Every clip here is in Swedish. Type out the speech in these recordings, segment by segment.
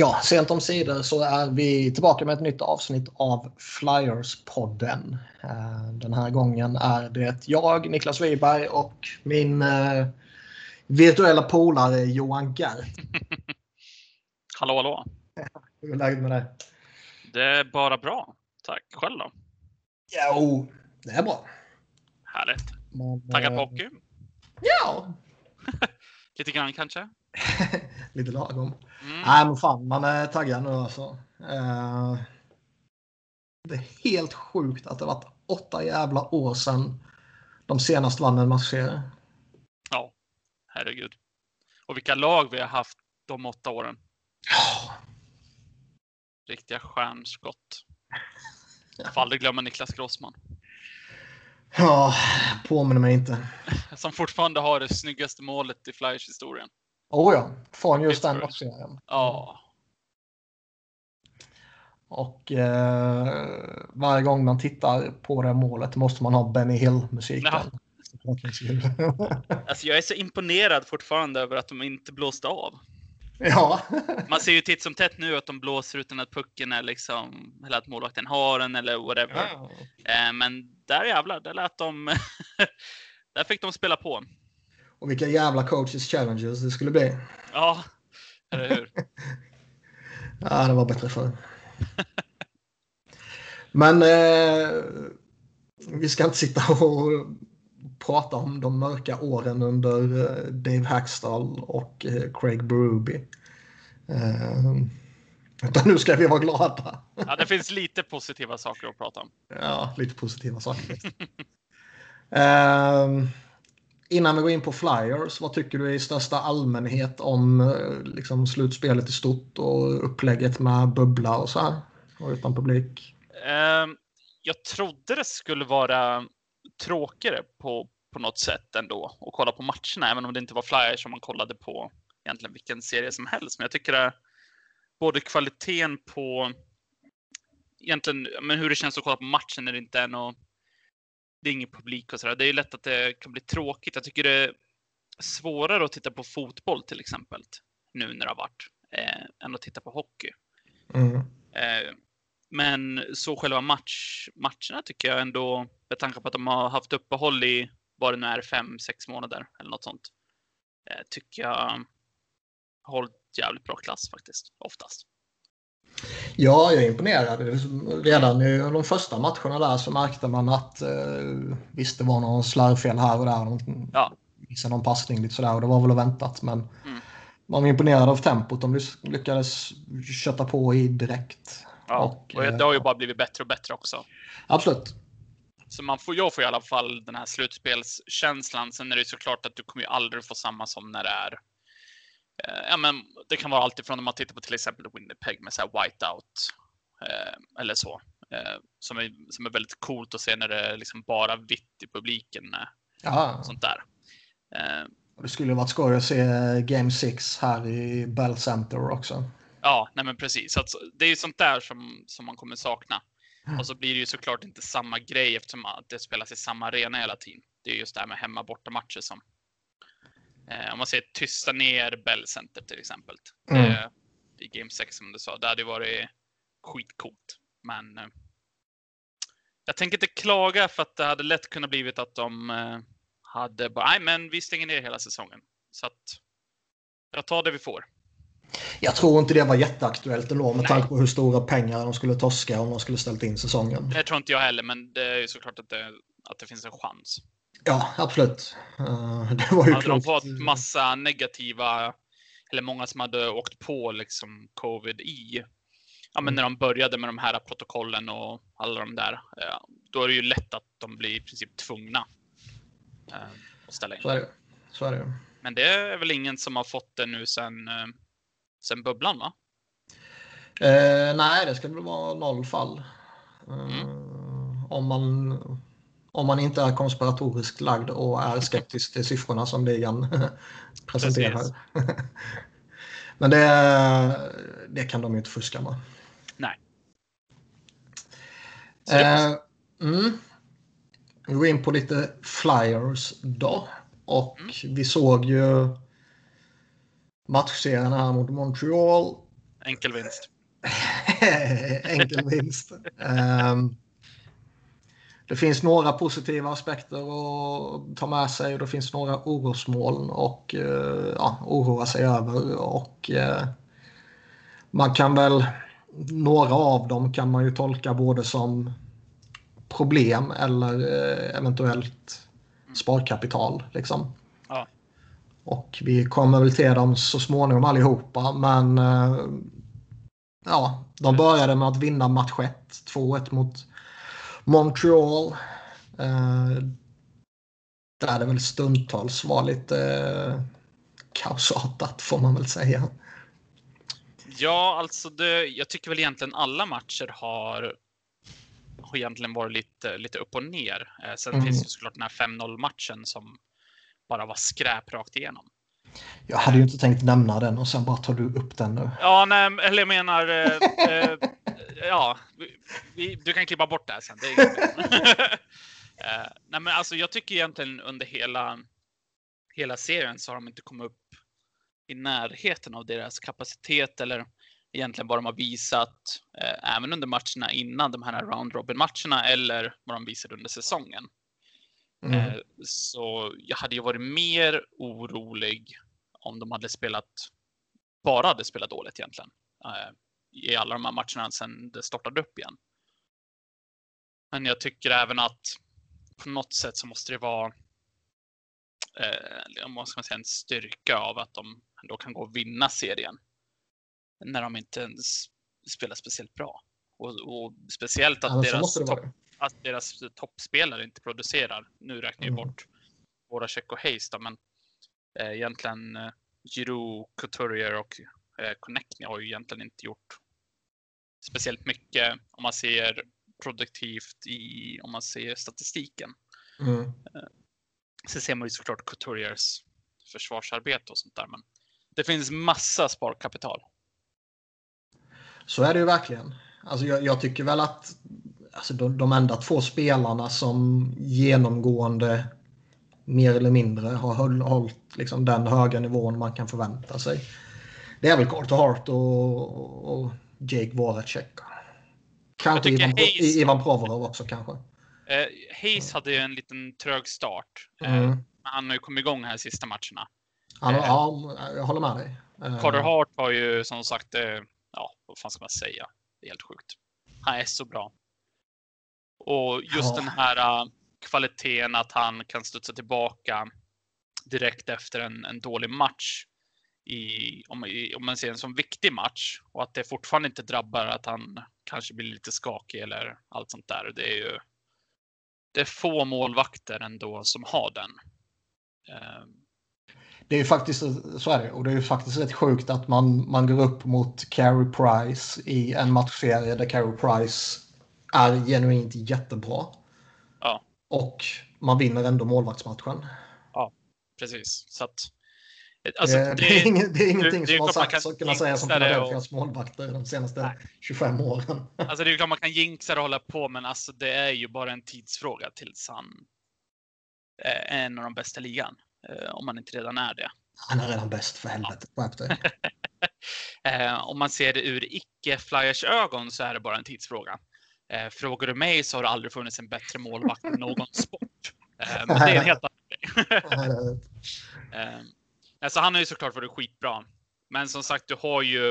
Ja, sent om sidor så är vi tillbaka med ett nytt avsnitt av Flyers-podden. Eh, den här gången är det jag, Niklas Wiberg och min eh, virtuella polare Johan Gert. hallå, hallå. Hur är läget med dig? Det är bara bra. Tack. Själv då? Jo, det är bra. Härligt. Men, Taggad på hockey? Ja. Lite grann kanske? Lite lagom. Mm. Nej, men fan, man är taggad nu alltså. Uh, det är helt sjukt att det varit åtta jävla år sedan de senast vann en matchserie. Ja, herregud. Och vilka lag vi har haft de åtta åren. Oh. Riktiga stjärnskott. Jag får aldrig glömma Niklas Grossman. Ja, påminner mig inte. Som fortfarande har det snyggaste målet i Flyers-historien. Oh ja, från just den matchserien. Ja. Och eh, varje gång man tittar på det målet måste man ha Benny Hill-musiken. Alltså jag är så imponerad fortfarande över att de inte blåste av. Ja. man ser ju titt som tätt nu att de blåser utan att pucken är liksom, eller att målvakten har den eller whatever. Ja. Eh, men där jävlar, där lät de, där fick de spela på. Och vilka jävla coaches challenges det skulle bli. Ja, eller hur? ja, det var bättre förr. Men eh, vi ska inte sitta och prata om de mörka åren under eh, Dave Hackstall och eh, Craig Berube. Eh, utan nu ska vi vara glada. Ja, det finns lite positiva saker att prata om. Ja, lite positiva saker. eh, innan vi går in på Flyers, vad tycker du i största allmänhet om eh, liksom, slutspelet i stort och upplägget med bubbla och så här? Och utan publik? Ehm, jag trodde det skulle vara tråkigare på, på något sätt ändå att kolla på matcherna, även om det inte var Flyers som man kollade på egentligen vilken serie som helst. Men jag tycker att både kvaliteten på egentligen men hur det känns att kolla på matchen när det inte är något det är ingen publik och sådär. Det är ju lätt att det kan bli tråkigt. Jag tycker det är svårare att titta på fotboll till exempel nu när det har varit eh, än att titta på hockey. Mm. Eh, men så själva match, matcherna tycker jag ändå, med tanke på att de har haft uppehåll i vad det nu är, fem, sex månader eller något sånt, eh, tycker jag har hållit jävligt bra klass faktiskt, oftast. Ja, jag är imponerad. Redan i de första matcherna där så märkte man att eh, visst, det var någon slarvfel här och där. Någon, ja. Missade någon passning lite sådär och det var väl väntat. Men mm. man var imponerad av tempot de lyckades kötta på i direkt. Ja, och, och det har ju bara blivit bättre och bättre också. Absolut. Så man får, jag får i alla fall den här slutspelskänslan. Sen är det såklart att du kommer ju aldrig få samma som när det är Eh, ja, men det kan vara alltifrån om man tittar på till exempel Winnipeg med så här whiteout eh, eller så. Eh, som, är, som är väldigt coolt att se när det är liksom bara vitt i publiken. Ja. Sånt där. Det skulle varit skoj att se Game 6 här i Bell Center också. Ja, nej men precis. Alltså, det är ju sånt där som, som man kommer sakna. Och så blir det ju såklart inte samma grej eftersom det spelas i samma arena hela tiden. Det är just det här med hemma borta matcher som, Eh, om man säger tysta ner Bell Center till exempel. Mm. Eh, I Game 6 som du sa. Det hade varit skitcoolt. Men eh, jag tänker inte klaga för att det hade lätt kunnat blivit att de eh, hade bara, nej men vi stänger ner hela säsongen. Så att jag tar det vi får. Jag tror inte det var jätteaktuellt ändå med tanke på hur stora pengar de skulle torska om de skulle ställt in säsongen. Det tror inte jag heller, men det är ju såklart att det, att det finns en chans. Ja, absolut. Uh, det var ju hade klokt. de fått massa negativa, eller många som hade åkt på liksom covid i, ja men mm. när de började med de här protokollen och alla de där, uh, då är det ju lätt att de blir i princip tvungna uh, att ställa in. Så är det. Så är det. Men det är väl ingen som har fått det nu sen, sen bubblan va? nej, det ska väl vara noll fall. Mm. Om man om man inte är konspiratoriskt lagd och är skeptisk till siffrorna som ligan presenterar. Men det, det kan de ju inte fuska med. Nej. Eh, mm. Vi går in på lite flyers då. Och mm. vi såg ju matchserien här mot Montreal. Enkel vinst. Enkel vinst. Um, det finns några positiva aspekter att ta med sig och det finns några orosmoln och uh, ja, oroa sig över. Och uh, man kan väl, några av dem kan man ju tolka både som problem eller uh, eventuellt sparkapital. Liksom. Ja. Och vi kommer väl till dem så småningom allihopa. Men ja, de började med att vinna match 1. 2-1 mot Montreal. Eh, där det väl stundtals var lite eh, kaosartat får man väl säga. Ja, alltså det, jag tycker väl egentligen alla matcher har, har egentligen varit lite, lite upp och ner. Eh, sen Mm. finns det såklart den här 5-0 matchen som bara var skräp rakt igenom. Jag hade ju inte tänkt nämna den och sen bara tar du upp den nu. Ja, nej, eller jag menar, eh, eh, ja, vi, vi, du kan klippa bort det här sen. Det är eh, nej, men alltså jag tycker egentligen under hela, hela serien så har de inte kommit upp i närheten av deras kapacitet eller egentligen vad de har visat eh, även under matcherna innan de här round robin matcherna eller vad de visade under säsongen. Mm. Eh, Så jag hade ju varit mer orolig om de hade spelat, bara hade spelat dåligt egentligen. eh, I alla de här matcherna sedan det startade upp igen. Men jag tycker även att på något sätt så måste det vara eh, vad ska man säga, en styrka av att de ändå kan gå och vinna serien. När de inte ens spelar speciellt bra. Och, och speciellt att Ja, men så deras topp. Att deras toppspelare inte producerar. Nu räknar jag Mm. bort våra Check och Hayes då, men eh, egentligen eh, Giroud, Couturier och eh, Connectney har ju egentligen inte gjort speciellt mycket om man ser produktivt i, om man ser statistiken. Mm. Sen ser man ju såklart Couturiers försvarsarbete och sånt där, men det finns massa sparkapital. Så är det ju verkligen. Alltså jag, jag tycker väl att alltså de, de enda två spelarna som genomgående mer eller mindre har hållit liksom den höga nivån man kan förvänta sig. Det är väl Carter Hart och, och Jake Voracek. Kanske Ivan, Hayes- Ivan Provorov också kanske. Eh, Hayes hade ju en liten trög start. Eh, Mm. men han har ju kommit igång här sista matcherna. Han, Eh. ja, jag håller med dig. Eh, Carter Hart har ju som sagt, eh, ja, vad fan ska man säga? Det är helt sjukt. Han är så bra. Och just Ja. den här uh, kvaliteten att han kan studsa tillbaka direkt efter en, en dålig match. I, om, i, om man ser en som viktig match och att det fortfarande inte drabbar att han kanske blir lite skakig eller allt sånt där. Det är ju det är få målvakter ändå som har den. Eh, Det är ju faktiskt så är det. Och det är ju faktiskt rätt sjukt att man, man går upp mot Carey Price i en matchserie där Carey Price är genuint jättebra. Ja. Och man vinner ändå målvaktsmatchen. precis. Så att, alltså, det, det, är ing, det är ingenting det som har sagts kan att kunna sägas om Philadelphias målvakter de senaste Nej. 25 åren. Alltså det är klart man kan jinxa det och hålla på, men alltså det är ju bara en tidsfråga tills han är en av de bästa i ligan. eh, Om man inte redan är det. Han är redan bäst för helvete. Skärp dig. Eh, Om man ser det ur icke-flyers ögon så är det bara en tidsfråga. Eh, Frågar du mig så har det aldrig funnits en bättre målvakt i någon sport. Eh, Men det är en helt annan grej. Alltså han har ju såklart varit skitbra. Men som sagt, du har ju.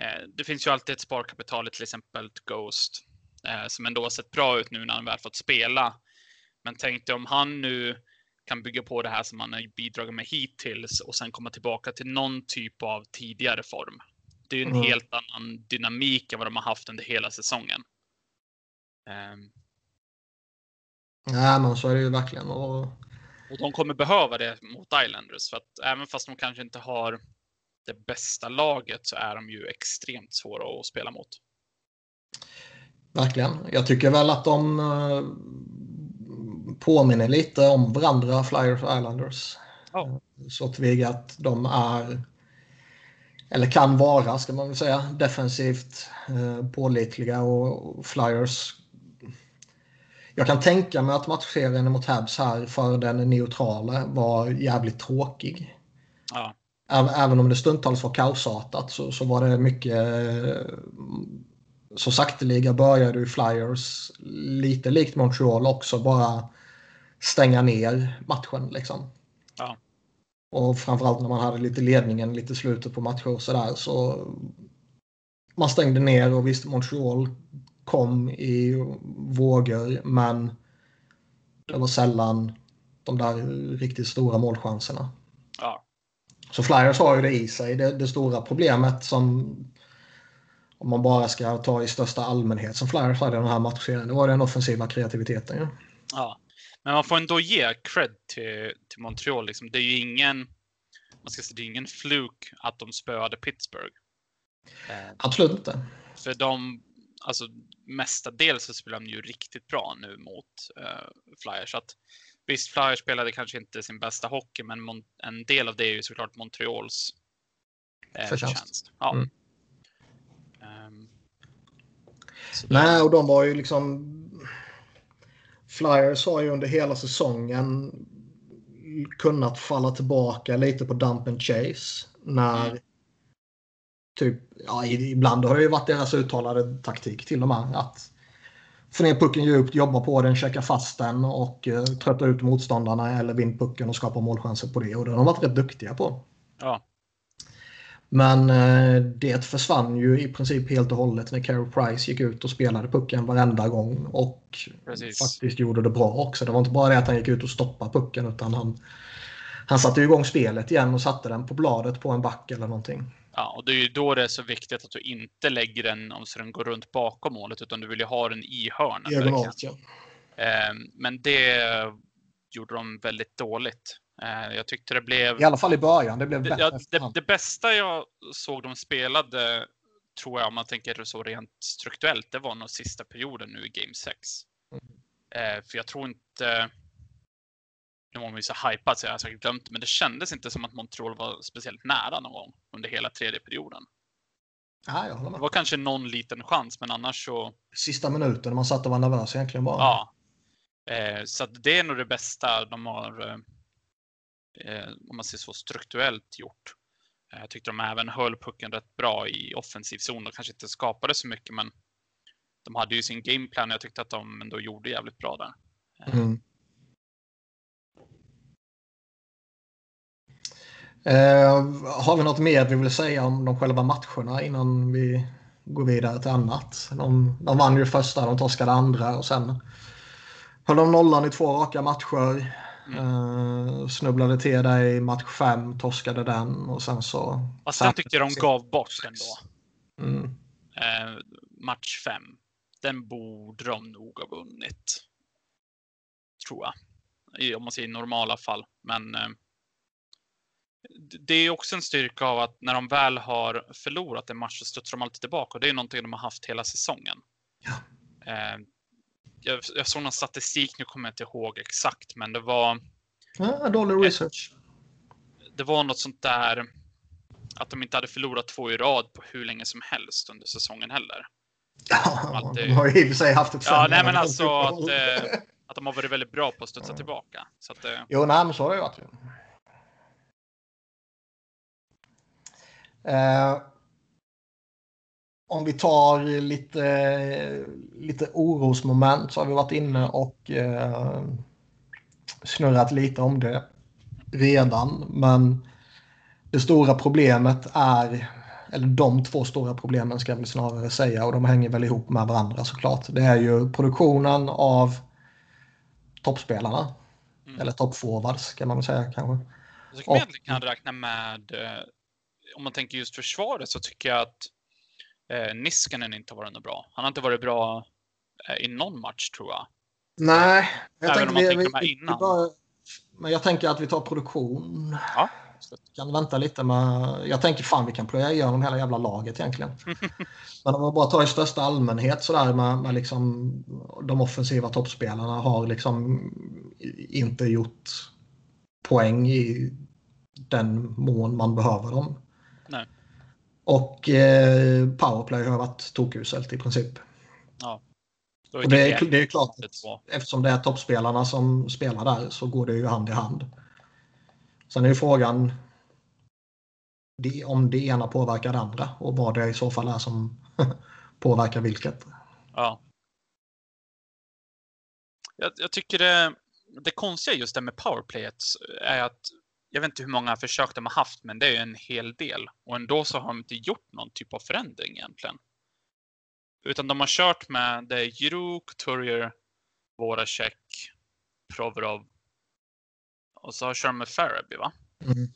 Eh, det finns ju alltid ett sparkapital till exempel Ghost. Eh, som ändå har sett bra ut nu när han väl fått spela. Men tänk dig om han nu kan bygga på det här som han har bidragit med hittills och sen komma tillbaka till någon typ av tidigare form. Det är ju en Mm. helt annan dynamik än vad de har haft under hela säsongen. Eh, Nej, men så är det ju verkligen. Och Och de kommer behöva det mot Islanders för att även fast de kanske inte har det bästa laget så är de ju extremt svåra att spela mot. Verkligen. Jag tycker väl att de eh, påminner lite om varandra, Flyers och Islanders. Ja. Så tillviga att de är, eller kan vara, ska man väl säga, defensivt eh, pålitliga och Flyers. Jag kan tänka mig att matchserien mot Habs här för den neutrala var jävligt tråkig. Ja, Även om det stundtals var kaosartat så, så var det mycket... Så sakteliga började ju Flyers, lite likt Montreal också, bara stänga ner matchen. Liksom. Ja. Och framförallt när man hade lite ledningen lite slutet på matcher och sådär så man stängde ner och visst Montreal kom i vågor men det var sällan de där riktigt stora målchanserna. Ja. Så Flyers har ju det i sig. Det, det stora problemet som om man bara ska ta i största allmänhet som Flyers hade i den här matchserien, det var den offensiva kreativiteten. Ja. ja. Men man får ändå ge cred till, till Montreal. Liksom. Det är ju ingen, man ska säga, det är ingen fluk att de spöade Pittsburgh. Eh, Absolut inte. För de, alltså mestadels så spelar de ju riktigt bra nu mot uh, Flyers. Så att, visst, Flyers spelade kanske inte sin bästa hockey, men Mon en del av det är ju såklart Montreals uh, förtjänst. Ja. Mm. Um, Nej, och de var ju liksom Flyers har ju under hela säsongen kunnat falla tillbaka lite på dump and chase. När mm. Typ, ja, ibland har det ju varit deras uttalade taktik till och med. Att få ner pucken djupt, jobba på den, checka fast den och uh, trötta ut motståndarna eller vinna pucken och skapa målchanser på det. Och det har de varit rätt duktiga på. Ja. Men eh, det försvann ju i princip helt och hållet när Carey Price gick ut och spelade pucken varenda gång och Precis. faktiskt gjorde det bra också. Det var inte bara det att han gick ut och stoppade pucken utan han, han satte igång spelet igen och satte den på bladet på en back eller någonting. Ja, och det är ju då det är så viktigt att du inte lägger den om så den går runt bakom målet utan du vill ju ha den i hörnet. Diagonalt, ja. Ehm, men det gjorde de väldigt dåligt. Eh, jag tyckte det blev... I alla fall i början. Det blev bättre. Ja, det, det, bästa jag såg de spelade, tror jag, om man tänker så rent strukturellt, det var nog sista perioden nu i Game 6. Mm. Eh, för jag tror inte... Nu var man ju så hypad så jag har säkert glömt men det kändes inte som att Montreal var speciellt nära någon gång under hela tredje perioden. Ja, jag håller med. Det var kanske någon liten chans, men annars så... Sista minuten, man satt och var nervös egentligen bara. Ja. Eh, så det är nog det bästa de har eh, om man ser så strukturellt gjort. Eh, jag tyckte de även höll pucken rätt bra i offensiv zon. De kanske inte skapade så mycket, men de hade ju sin gameplan. Jag tyckte att de ändå gjorde jävligt bra där. Eh. Mm. Har vi något mer vi vill säga om de själva matcherna innan vi går vidare till annat? De, de vann ju första, de torskade andra och sen höll de nollan i två raka matcher. Uh, snubblade till det i match 5, torskade den och sen så... Fast den tyckte jag de gav bort ändå. Mm. Uh, match 5. Den borde de nog ha vunnit. Tror jag. Om man säger i normala fall. Men uh, det är också en styrka av att när de väl har förlorat en match så studsar de alltid tillbaka. Och det är någonting de har haft hela säsongen. Ja jag, jag såg någon statistik, nu kommer jag inte ihåg exakt, men det var... Ja, dålig research. Det var något sånt där att de inte hade förlorat två i rad på hur länge som helst under säsongen heller. Ja, de har ju i och för sig haft ett Ja, nej men alltså att, eh, att de har varit väldigt bra på att studsa tillbaka. Så att, eh... Jo, nej men så har det ju varit. Eh, om vi tar lite, lite orosmoment så har vi varit inne och eh, snurrat lite om det redan. Men det stora problemet är, eller de två stora problemen ska jag väl snarare säga och de hänger väl ihop med varandra såklart. Det är ju produktionen av toppspelarna. Mm. Eller toppforwards kan man väl säga kanske. Jag tycker och, kan räkna med, eh, om man tänker just försvaret så tycker jag att eh, Niskanen inte varit något bra. Han har inte varit bra eh, i någon match tror jag. Nej, jag Även om man vi, tänker med innan. Vi bara, men jag tänker att vi tar produktion. Ja. Kan vänta lite med... Jag tänker fan vi kan plöja igenom hela jävla laget egentligen. men om man bara tar i största allmänhet sådär med, med liksom de offensiva toppspelarna har liksom inte gjort poäng i den mån man behöver dem. Nej. Och eh, powerplay har varit tokuselt i princip. Ja. Och det, är, det är klart att eftersom det är toppspelarna som spelar där så går det ju hand i hand. Sen är ju frågan det, om det ena påverkar det andra och vad det i så fall är som påverkar vilket. Ja. Jag, jag tycker det, det konstiga just det med powerplayet är att jag vet inte hur många försök de har haft, men det är ju en hel del. Och ändå så har de inte gjort någon typ av förändring egentligen. Utan de har kört med det Giroud, Couturier, Voracek, Provorov och så kör de med Faraby va? Mm.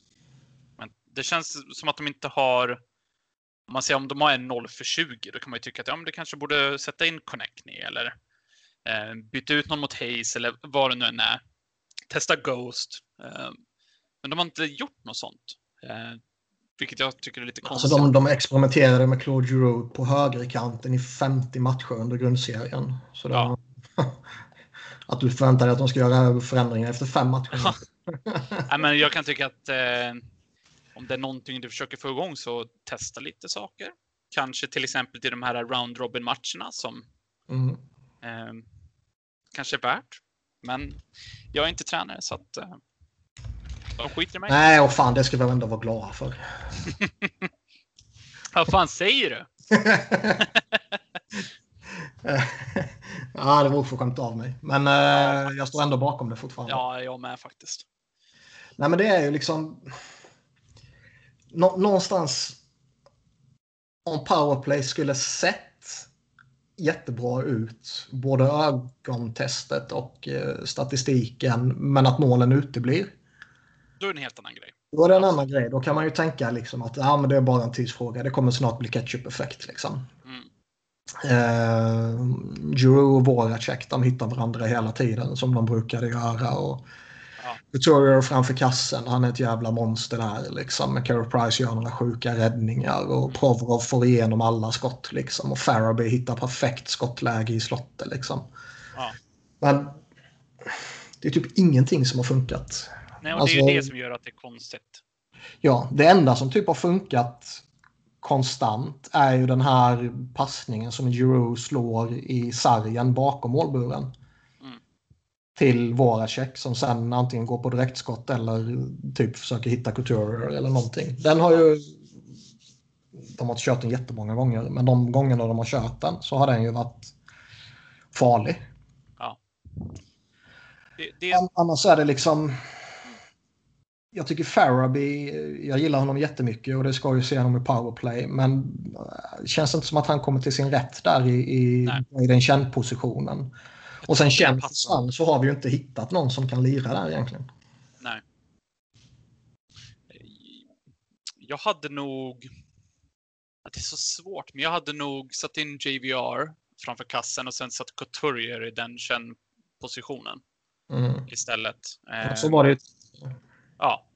Men det känns som att de inte har om man säger om de har en 0 för 20 då kan man ju tycka att ja, men det kanske borde sätta in Connectney eller eh, byta ut någon mot Hayes eller vad det nu än är. Testa Ghost. Eh, men de har inte gjort något sånt. Eh, vilket jag tycker är lite konstigt. Alltså de, de experimenterade med Claude Giroux på högerkanten i 50 matcher under grundserien. Så det, Ja. att du förväntar dig att de ska göra förändringar efter fem matcher. Nej, men jag kan tycka att eh, om det är någonting du försöker få igång så testa lite saker. Kanske till exempel till de här round robin matcherna som Mm. eh, kanske är värt. Men jag är inte tränare så att eh, de skiter i mig. Nej, och fan det ska vi ändå vara glada för. Vad fan säger du? ja, det var oförskämt av mig. Men eh, jag står ändå bakom det fortfarande. Ja, jag med faktiskt. Nej, men det är ju liksom... Nå någonstans... Om powerplay skulle sett jättebra ut, både ögontestet och eh, statistiken, men att målen uteblir. Då är det en helt annan grej. Då är det en annan grej. Då kan man ju tänka liksom att ja, men det är bara en tidsfråga. Det kommer snart bli ketchup-effekt. Liksom. Mm. Eh, Giroud och Voracek de hittar varandra hela tiden som de brukade göra. Och Ja. Couturier framför kassen, han är ett jävla monster där. Liksom. Carey Price gör några sjuka räddningar och Provorov får igenom alla skott. Liksom. Och Faraby hittar perfekt skottläge i slottet. Liksom. Ja. Men det är typ ingenting som har funkat. Nej, och Alltså- det är ju det som gör att det är konstigt. Ja, det enda som typ har funkat konstant är ju den här passningen som Giroud slår i sargen bakom målburen. Mm. Till Voracek som sen antingen går på direktskott eller typ försöker hitta Couturier eller någonting. Den har ju... De har kört den jättemånga gånger, men de gångerna de har kört den så har den ju varit farlig. Det, det, An- Annars är det liksom... Jag tycker Faraby, jag gillar honom jättemycket och det ska ju se honom i powerplay. Men eh, det känns inte som att han kommer till sin rätt där i, i, i den känd-positionen. Och sen det passar. försvann så har vi ju inte hittat någon som kan lira där egentligen. nej. Jag hade nog... Det är så svårt, men jag hade nog satt in JVR framför kassen och sen satt Couturier i den känd positionen Mm. istället. Och så Eh, var det ju... Ja.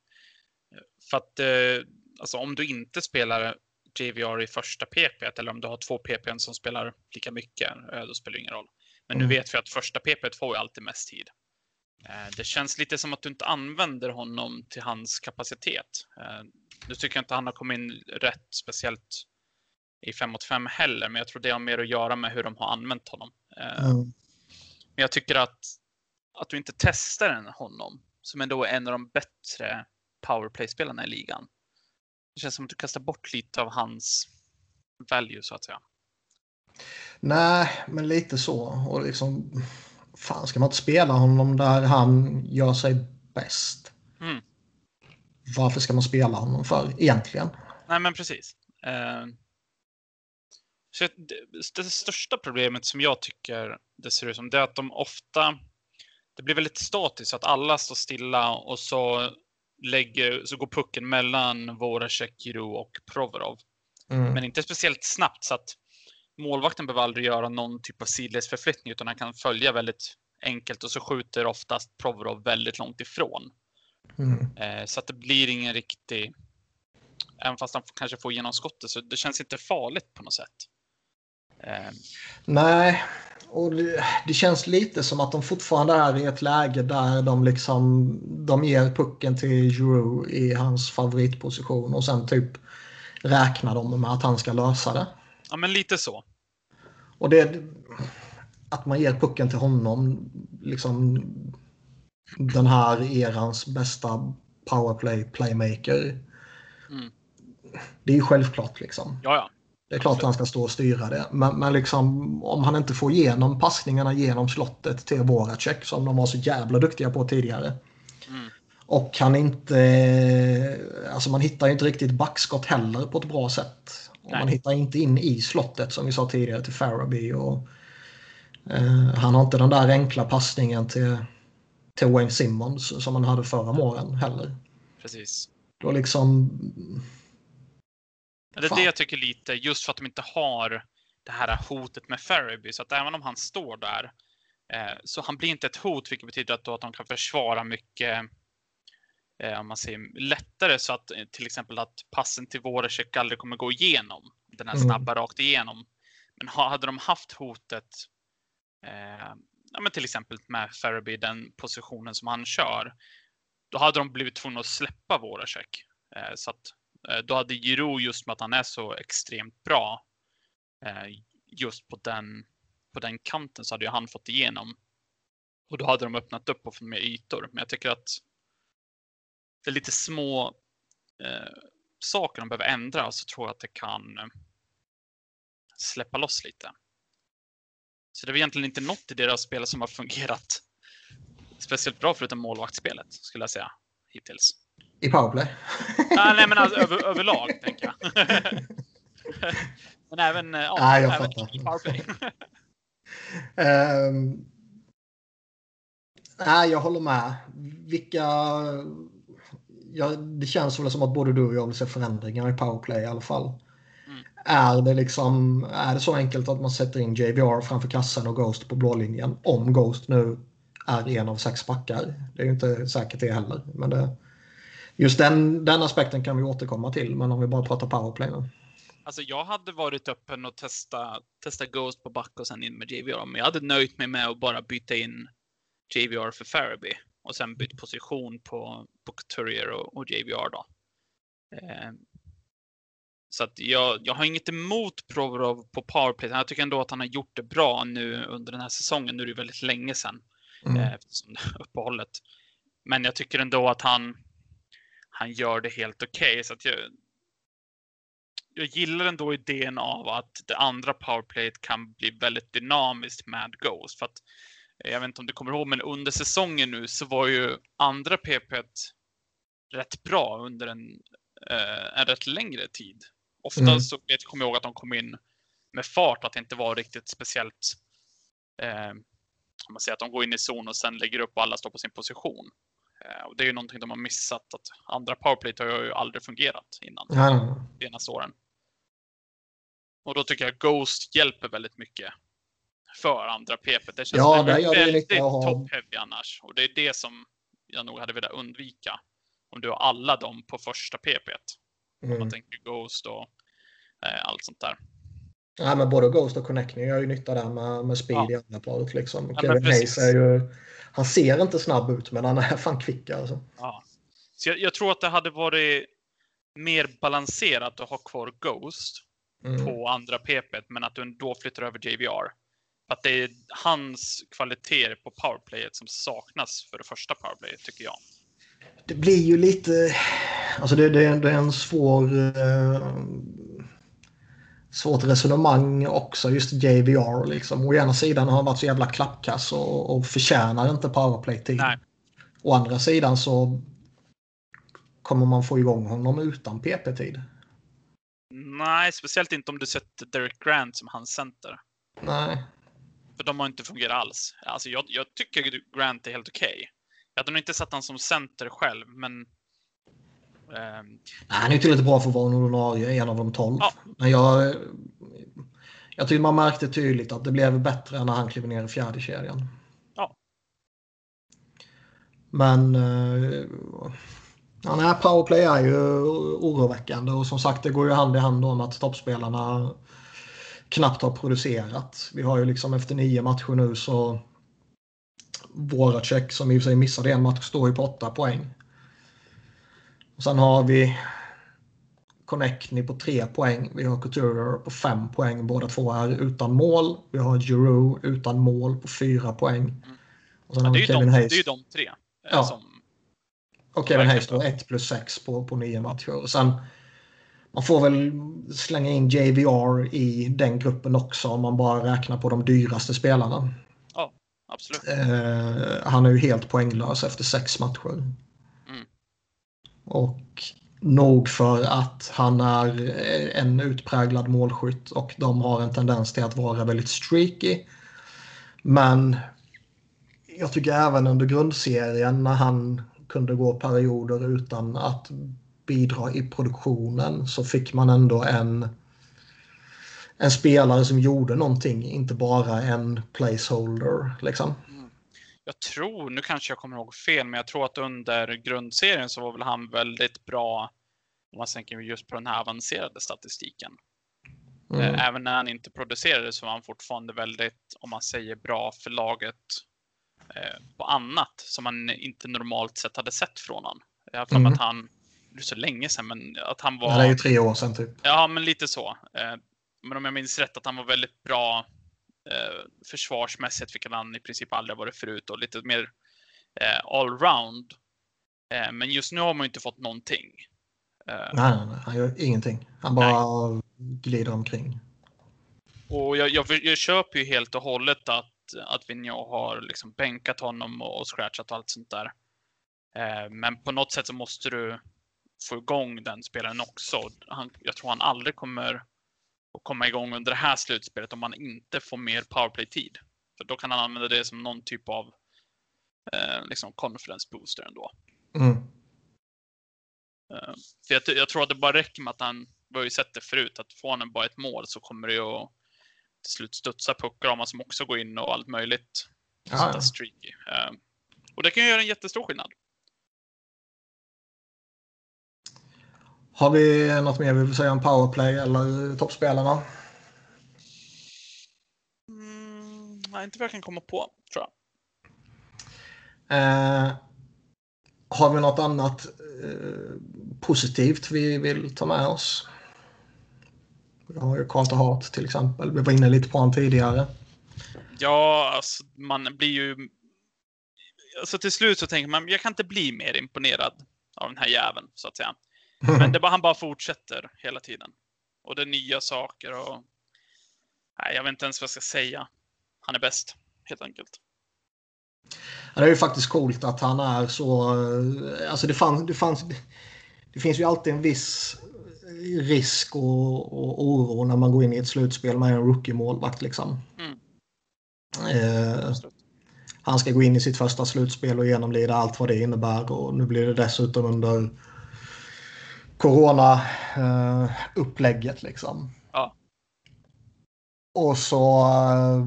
För att eh, alltså, om du inte spelar JVR i första PP eller om du har två PPn som spelar lika mycket, eh, då spelar det ingen roll. Men Mm. nu vet vi att första PP får ju alltid mest tid. Eh, Det känns lite som att du inte använder honom till hans kapacitet. Eh, Nu tycker jag inte han har kommit in rätt, speciellt i 5 mot 5 heller, men jag tror det har mer att göra med hur de har använt honom. Mm. men jag tycker att, att du inte testar honom, som ändå är en av de bättre powerplay-spelarna i ligan. Det känns som att du kastar bort lite av hans value, så att säga. Nej, men lite så. Och liksom... Fan, ska man inte spela honom där han gör sig bäst? Mm. Varför ska man spela honom för egentligen? Nej, men precis. Eh, så det, det största problemet som jag tycker det ser ut som, det är att de ofta... Det blir väldigt statiskt, så att alla står stilla och så, lägger, så går pucken mellan Voracek, Giroud och Provorov. Mm. men inte speciellt snabbt så att målvakten behöver aldrig göra någon typ av sidledsförflyttning utan han kan följa väldigt enkelt och så skjuter oftast Provorov väldigt långt ifrån. Mm. Eh, så att det blir ingen riktig... Även fast han kanske får igenom skottet så det känns inte farligt på något sätt. Eh, Nej, och det, det känns lite som att de fortfarande är i ett läge där de liksom de ger pucken till Giroud i hans favoritposition och sen typ räknar de med att han ska lösa det. ja, men lite så. Och det att man ger pucken till honom, liksom den här erans bästa powerplay playmaker. Mm. det är ju självklart liksom. Ja, ja. Det är klart att han ska stå och styra det. Men, men liksom, om han inte får igenom passningarna genom slottet till Voracek som de var så jävla duktiga på tidigare. Mm. Och han inte... Alltså man hittar ju inte riktigt backskott heller på ett bra sätt. Och man hittar inte in i slottet som vi sa tidigare till Faraby. Och, eh, han har inte den där enkla passningen till, till Wayne Simmons som han hade förra våren heller. Precis. Då liksom... Det är det jag tycker lite, just för att de inte har det här hotet med Faraby. Så att även om han står där, eh, så han blir inte ett hot, vilket betyder att, då att de kan försvara mycket, eh, om man säger lättare, så att eh, till exempel att passen till Voracek aldrig kommer gå igenom. Den här Mm. snabba rakt igenom. Men ha, hade de haft hotet, eh, ja, men till exempel med Faraby, den positionen som han kör, då hade de blivit tvungna att släppa Voracek. Eh, så att Eh, då hade Giroud just med att han är så extremt bra eh, just på den, på den kanten så hade ju han fått igenom. Och då hade de öppnat upp och fått mer ytor. Men jag tycker att det är lite små eh, saker de behöver ändra och så tror jag att det kan eh, släppa loss lite. Så det är egentligen inte något i deras spel som har fungerat speciellt bra förutom målvaktsspelet skulle jag säga hittills. I powerplay. Ah, nej, men alltså, över, överlag, tänker jag. men även, eh, ja, jag även fattar. i powerplay. Ehm, nej, jag håller med. Vilka... Ja, det känns väl som att både du och jag vill se förändringar i powerplay i alla fall. Mm. Är det liksom är det så enkelt att man sätter in JVR framför kassan och Ghost på blå linjen om Ghost nu är en av sex backar? Det är ju inte säkert det heller. Men det, just den, den aspekten kan vi återkomma till. Men om vi bara pratar powerplay nu. Alltså, jag hade varit öppen och testa, testa Ghost på back och sen in med JVR. Men jag hade nöjt mig med att bara byta in JVR för Faraby och sen bytt position på, på Couturier och, och JVR då. Eh, så att jag, jag har inget emot Provorov på powerplay. Jag tycker ändå att han har gjort det bra nu under den här säsongen. Nu är det väldigt länge sedan. Mm. eh, uppehållet. Men jag tycker ändå att han, han gör det helt okej. så att jag, jag gillar ändå idén av att det andra powerplayet kan bli väldigt dynamiskt med Ghost. För att, eh, jag vet inte om du kommer ihåg, men under säsongen nu så var ju andra PP rätt bra under en, eh, en rätt längre tid. Ofta Mm. så vet, kommer jag ihåg att de kom in med fart, att det inte var riktigt speciellt eh, man säger att de går in i zon och sen lägger upp och alla står på sin position. Eh, och det är ju någonting de har missat. Att andra powerplay har ju aldrig fungerat innan nej. de senaste åren. Och då tycker jag Ghost hjälper väldigt mycket för andra PP. Det känns Ja, väldigt, det väldigt ha- top-heavy annars. Och det är det som jag nog hade velat undvika. Om du har alla dem på första PP. Om Mm. man tänker Ghost och eh, allt sånt där. Nej, men både Ghost och Connecting gör ju nytta där med, med speed Ja. i andra paret. Liksom. men Kevin. Hayes är ju... Han ser inte snabb ut, men han är fan kvick alltså. Ja. Så jag, jag tror att det hade varit mer balanserat att ha kvar Ghost Mm. på andra PP, men att du ändå flyttar över JVR. Att det är hans kvaliteter på powerplayet som saknas för det första powerplayet, tycker jag. Det blir ju lite... Alltså det, det, det är en svår... Eh, svårt resonemang också, just JVR. Liksom. Å ena sidan har han varit så jävla klappkass och, och förtjänar inte powerplay-tid. Å andra sidan så kommer man få igång honom utan PP-tid. Nej, speciellt inte om du sätter Derek Grant som hans center. Nej. För de har inte fungerat alls. Alltså jag, jag tycker Grant är helt okej. Jag hade nog inte satt han som center själv, men... ehm, Nej, Han är ju tillräckligt bra för att vara en ordinarie, en av de tolv. Ja. Men jag, jag tycker man märkte tydligt att det blev bättre när han klev ner i fjärde kedjan. Ja. Men eh, ja, nej, powerplay är ju oroväckande och som sagt det går ju hand i hand med att toppspelarna knappt har producerat. Vi har ju liksom efter nio matcher nu så Voracek som i och för sig missade en match står ju på åtta poäng. Och sen har vi Connectny på tre poäng. Vi har Couture på fem poäng. Båda två är utan mål. Vi har Giroud utan mål på fyra poäng. Och sen ja, har det, vi Kevin de, det Hayes. är ju de tre. eh, Ja. Som, Och Kevin Hayes då verkligen 1 plus 6 på, på nio matcher. Och sen man får väl slänga in JVR i den gruppen också om man bara räknar på de dyraste spelarna. Ja, absolut. Eh, han är ju helt poänglös efter sex matcher. Och nog för att han är eh, en utpräglad målskytt och de har en tendens till att vara väldigt streaky. Men jag tycker även under grundserien när han kunde gå perioder utan att bidra i produktionen så fick man ändå en, en spelare som gjorde någonting, inte bara en placeholder. Liksom. Jag tror, nu kanske jag kommer ihåg fel, men jag tror att under grundserien så var väl han väldigt bra om man tänker just på den här avancerade statistiken. Mm. Eh, Även när han inte producerade så var han fortfarande väldigt, om man säger bra för laget eh, på annat som man inte normalt sett hade sett från honom. Jag har för Mm. att han, det är så länge sedan, men att han var... Ja, det är ju tre år sedan typ. Ja, men lite så. Eh, Men om jag minns rätt att han var väldigt bra eh, försvarsmässigt, vilket han i princip aldrig varit förut, och lite mer eh, allround. Eh, Men just nu har man ju inte fått någonting. Eh, Nej, nej, nej, han gör ingenting. Han bara glider omkring. Och jag, jag, jag köper ju helt och hållet att, att Vigneault har liksom bänkat honom och, och scratchat och allt sånt där. Eh, men på något sätt så måste du få igång den spelaren också. Han, jag tror han aldrig kommer att komma igång under det här slutspelet om han inte får mer powerplay-tid. För då kan han använda det som någon typ av eh, liksom confidence booster ändå. Mm. Eh, För jag, jag tror att det bara räcker med att han, vi har ju sett det förut, att får han bara ett mål så kommer det ju att till slut studsa puckar som också går in och allt möjligt. Streaky. Eh, Och det kan ju göra en jättestor skillnad. Har vi något mer vi vill säga om powerplay eller toppspelarna? Mm, nej, inte vad jag kan komma på, tror jag. Eh, har vi något annat eh, positivt vi vill ta med oss? Vi har ju Carter Hart till exempel. Vi var inne lite på honom tidigare. Ja, alltså man blir ju... Alltså till slut så tänker man, jag kan inte bli mer imponerad av den här jäveln, så att säga. Men det bara, han bara fortsätter hela tiden. Och det är nya saker och... Nej, jag vet inte ens vad jag ska säga. Han är bäst, helt enkelt. Ja, Det är ju faktiskt coolt att han är så... eh, Alltså det, fanns, det, fanns, det finns ju alltid en viss risk och, och oro när man går in i ett slutspel med en rookie-målvakt. Liksom. Mm. Eh, han ska gå in i sitt första slutspel och genomlida allt vad det innebär. Och nu blir det dessutom under corona-upplägget. liksom. Ja. Och så eh,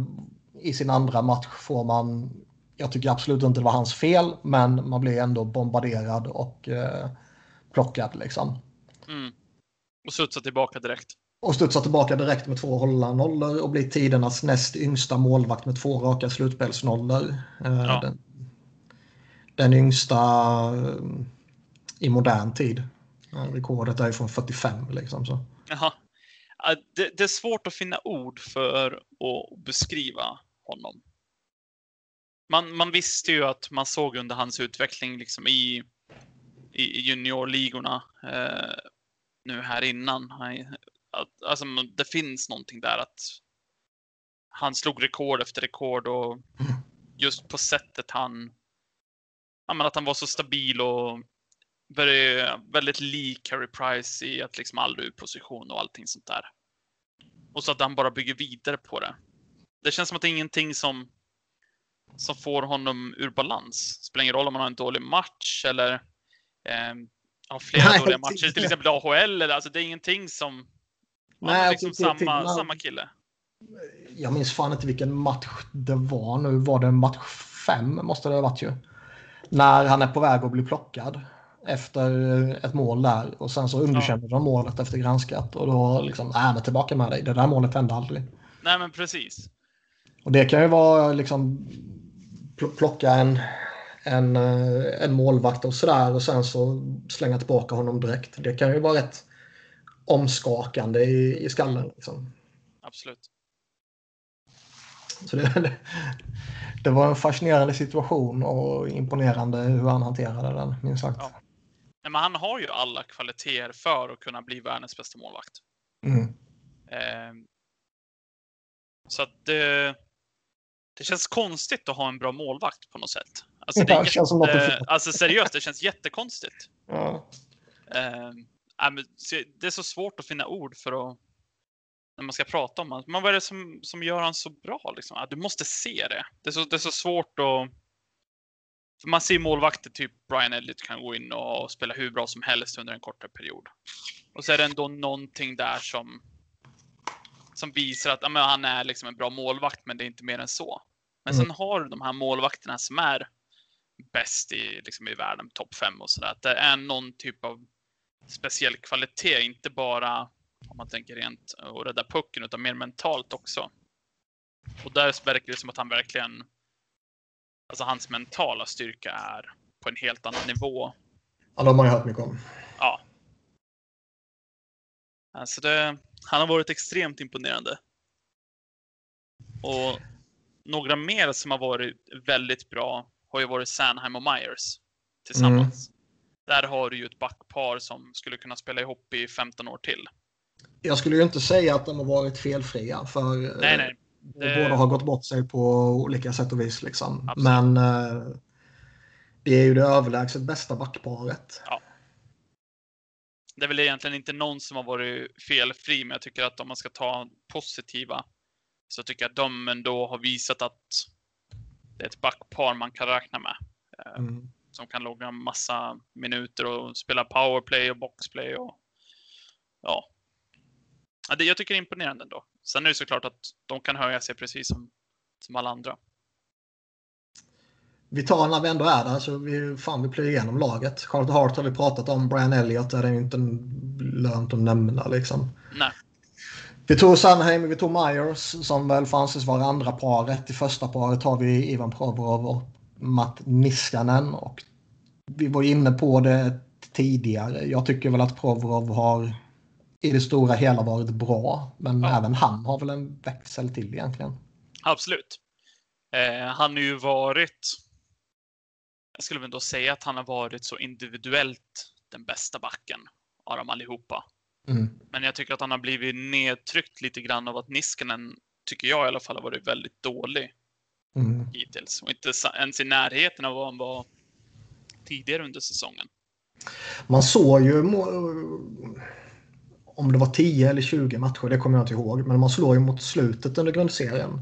i sin andra match får man, jag tycker absolut inte det var hans fel, men man blir ändå bombarderad och eh, plockad liksom. Mm. Och studsa tillbaka direkt. Och studsar tillbaka direkt med två hållna nollor och blir tidernas näst yngsta målvakt med två raka slutspelsnollor. Eh, Ja. den, den yngsta eh, i modern tid. Rekordet är ju från 45 liksom. Så. Jaha. Ja, Det, det är svårt att finna ord för att beskriva honom. Man, man visste ju att man såg under hans utveckling liksom i, i juniorligorna eh, nu här innan. Att, alltså, det finns någonting där att han slog rekord efter rekord och just på sättet han, ja, men att han var så stabil och väldigt, väldigt lik Carey Price i att liksom aldrig ur position och allting sånt där. Och så att han bara bygger vidare på det. Det känns som att det är ingenting som, som får honom ur balans. Spelar ingen roll om han har en dålig match eller eh, har flera Nej, dåliga det- matcher, till exempel AHL. Eller, alltså det är ingenting som... Nej, han är jag liksom samma, man- samma kille. Jag minns fan inte vilken match det var nu. Var det match fem måste det ha varit ju. När han är på väg att bli plockad efter ett mål där och sen så underkänner de målet efter granskat och då liksom, nej men tillbaka med dig. Det där målet hände aldrig. Nej men precis. Och det kan ju vara liksom pl- plocka en, en, eh, en målvakt och sådär och sen så slänga tillbaka honom direkt. Det kan ju vara rätt omskakande i, i skallen. Liksom. Absolut. Så det, det, det var en fascinerande situation och imponerande hur han hanterade den, minst sagt. Ja. Nej, men han har ju alla kvaliteter för att kunna bli världens bästa målvakt. Mm. Eh, så att det, det känns konstigt att ha en bra målvakt på något sätt. Alltså, det Ja, det känns jätte, fel. alltså seriöst, det känns jättekonstigt. Ja. Eh, se- det är så svårt att finna ord för att när man ska prata om honom. Men vad är det som, som gör han så bra? Liksom? Du måste se det. Det är så, det är så svårt att... För man ser målvakter, typ Brian Elliott kan gå in och spela hur bra som helst under en kortare period. Och så är det ändå någonting där som, som visar att ja, men han är liksom en bra målvakt, men det är inte mer än så. Men Mm. sen har du de här målvakterna som är bäst i, liksom i världen, topp fem och sådär. Det är någon typ av speciell kvalitet, inte bara om man tänker rent att rädda pucken, utan mer mentalt också. Och där verkar det som att han verkligen, alltså hans mentala styrka är på en helt annan nivå. ja, de har jag hört mycket om. Ja. Alltså det, han har varit extremt imponerande. Och några mer som har varit väldigt bra har ju varit Sanheim och Myers tillsammans. Där har du ju ett backpar som skulle kunna spela ihop i 15 år till. Jag skulle ju inte säga att de har varit felfria. För Nej, nej. Det- båda har gått bort sig på olika sätt och vis. Liksom. Men eh, det är ju det överlägset bästa backparet. Det är väl egentligen inte någon som har varit felfri, men jag tycker att om man ska ta positiva så tycker jag att de ändå har visat att det är ett backpar man kan räkna med. Eh, Mm. Som kan logga massa minuter och spela powerplay och boxplay och ja. ja det, jag tycker det är imponerande ändå. Sen är det såklart att de kan höja sig precis som, som alla andra. Vi tar när vi ändå är där, så vi, fan, vi plöjer igenom laget. Charlotte Hart har vi pratat om. Brian Elliott är det inte lönt att nämna. Liksom. Nej, Vi tog Sanheim, vi tog Myers som väl får anses vara andra paret. I första paret har vi Ivan Provorov och Matt Niskanen. Och vi var inne på det tidigare. Jag tycker väl att Provorov har i det stora hela varit bra. Men Ja. även han har väl en växel till egentligen. absolut. Eh, han har ju varit jag skulle väl ändå säga att han har varit så individuellt den bästa backen av dem allihopa. Mm. Men jag tycker att han har blivit nedtryckt lite grann av att Niskanen, tycker jag i alla fall, har varit väldigt dålig Mm. hittills. Och inte ens i närheten av vad han var tidigare under säsongen. Man såg ju om det var 10 eller 20 matcher, det kommer jag inte ihåg. Men man slår ju mot slutet under grundserien.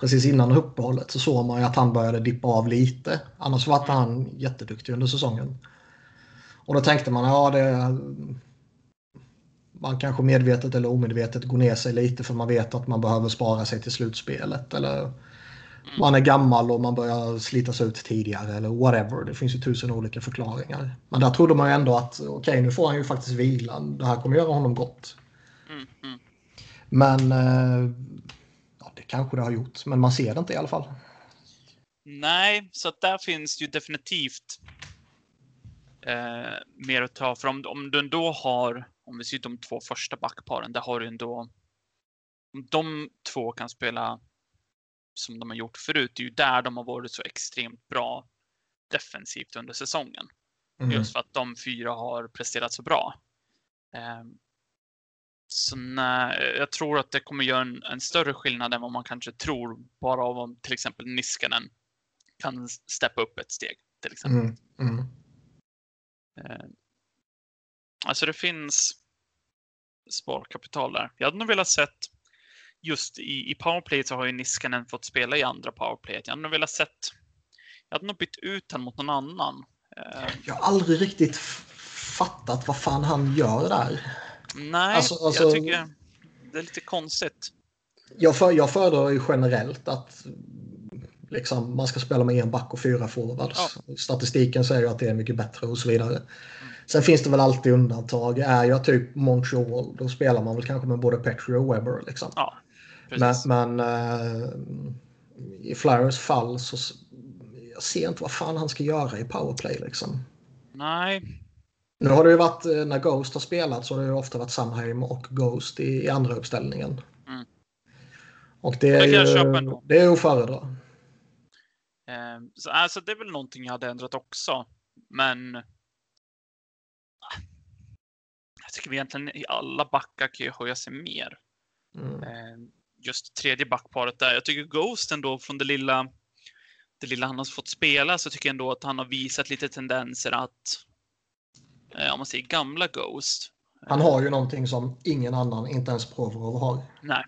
Precis innan uppehållet så såg man ju att han började dippa av lite. Annars var han jätteduktig under säsongen. Och då tänkte man, ja det... Man kanske medvetet eller omedvetet går ner sig lite för man vet att man behöver spara sig till slutspelet. Eller man är gammal och man börjar slitas ut tidigare eller whatever. Det finns ju tusen olika förklaringar. Men där trodde man ju ändå att okej, nu får han ju faktiskt vila. Det här kommer göra honom gott. Mm, mm. Men eh, ja, det kanske det har gjort. Men man ser det inte i alla fall. Nej, så att där finns ju definitivt eh, mer att ta. För om, om du ändå har, om vi ser de två första backparen, där har du ändå, om de två kan spela som de har gjort förut, det är ju där de har varit så extremt bra defensivt under säsongen. Mm. Just för att de fyra har presterat så bra. Ehm, Så nej, jag tror att det kommer göra en, en större skillnad än vad man kanske tror bara av om till exempel Niskanen kan steppa upp ett steg. Till exempel. Mm. Mm. Ehm, Alltså det finns sparkapital där. Jag hade nog velat sett just i, i powerplay så har ju Niskanen fått spela i andra powerplayet. Jag hade nog velat sett. Jag hade nog bytt ut honom mot någon annan. Ehm, Jag har aldrig riktigt fattat vad fan han gör där. Nej, Alltså- alltså- jag tycker det är lite konstigt. Jag, för, jag föredrar ju generellt att liksom, man ska spela med en back och fyra forwards. Statistiken säger ju att det är mycket bättre och så vidare. Sen finns det väl alltid undantag. Är jag typ Montreal då spelar man väl kanske med både Petri och Weber. Liksom. Ja, precis. men eh, i Flyers fall så jag ser inte vad fan han ska göra i powerplay. Liksom. Nej, Nu har det ju varit, eh, när Ghost har spelat så har det ju ofta varit Sunheim och Ghost i, i andra uppställningen. Mm. Och det är, jag ju, det är att föredra. eh, så, alltså det är väl någonting jag hade ändrat också. Men tycker vi egentligen i alla backar kan ju höja sig mer. Mm. Eh, just tredje backparet där. Jag tycker Ghost ändå från det lilla, det lilla han har fått spela så tycker jag ändå att han har visat lite tendenser att, eh, om man säger gamla Ghost. Han har ju någonting som ingen annan, inte ens Provorov, har. Nej.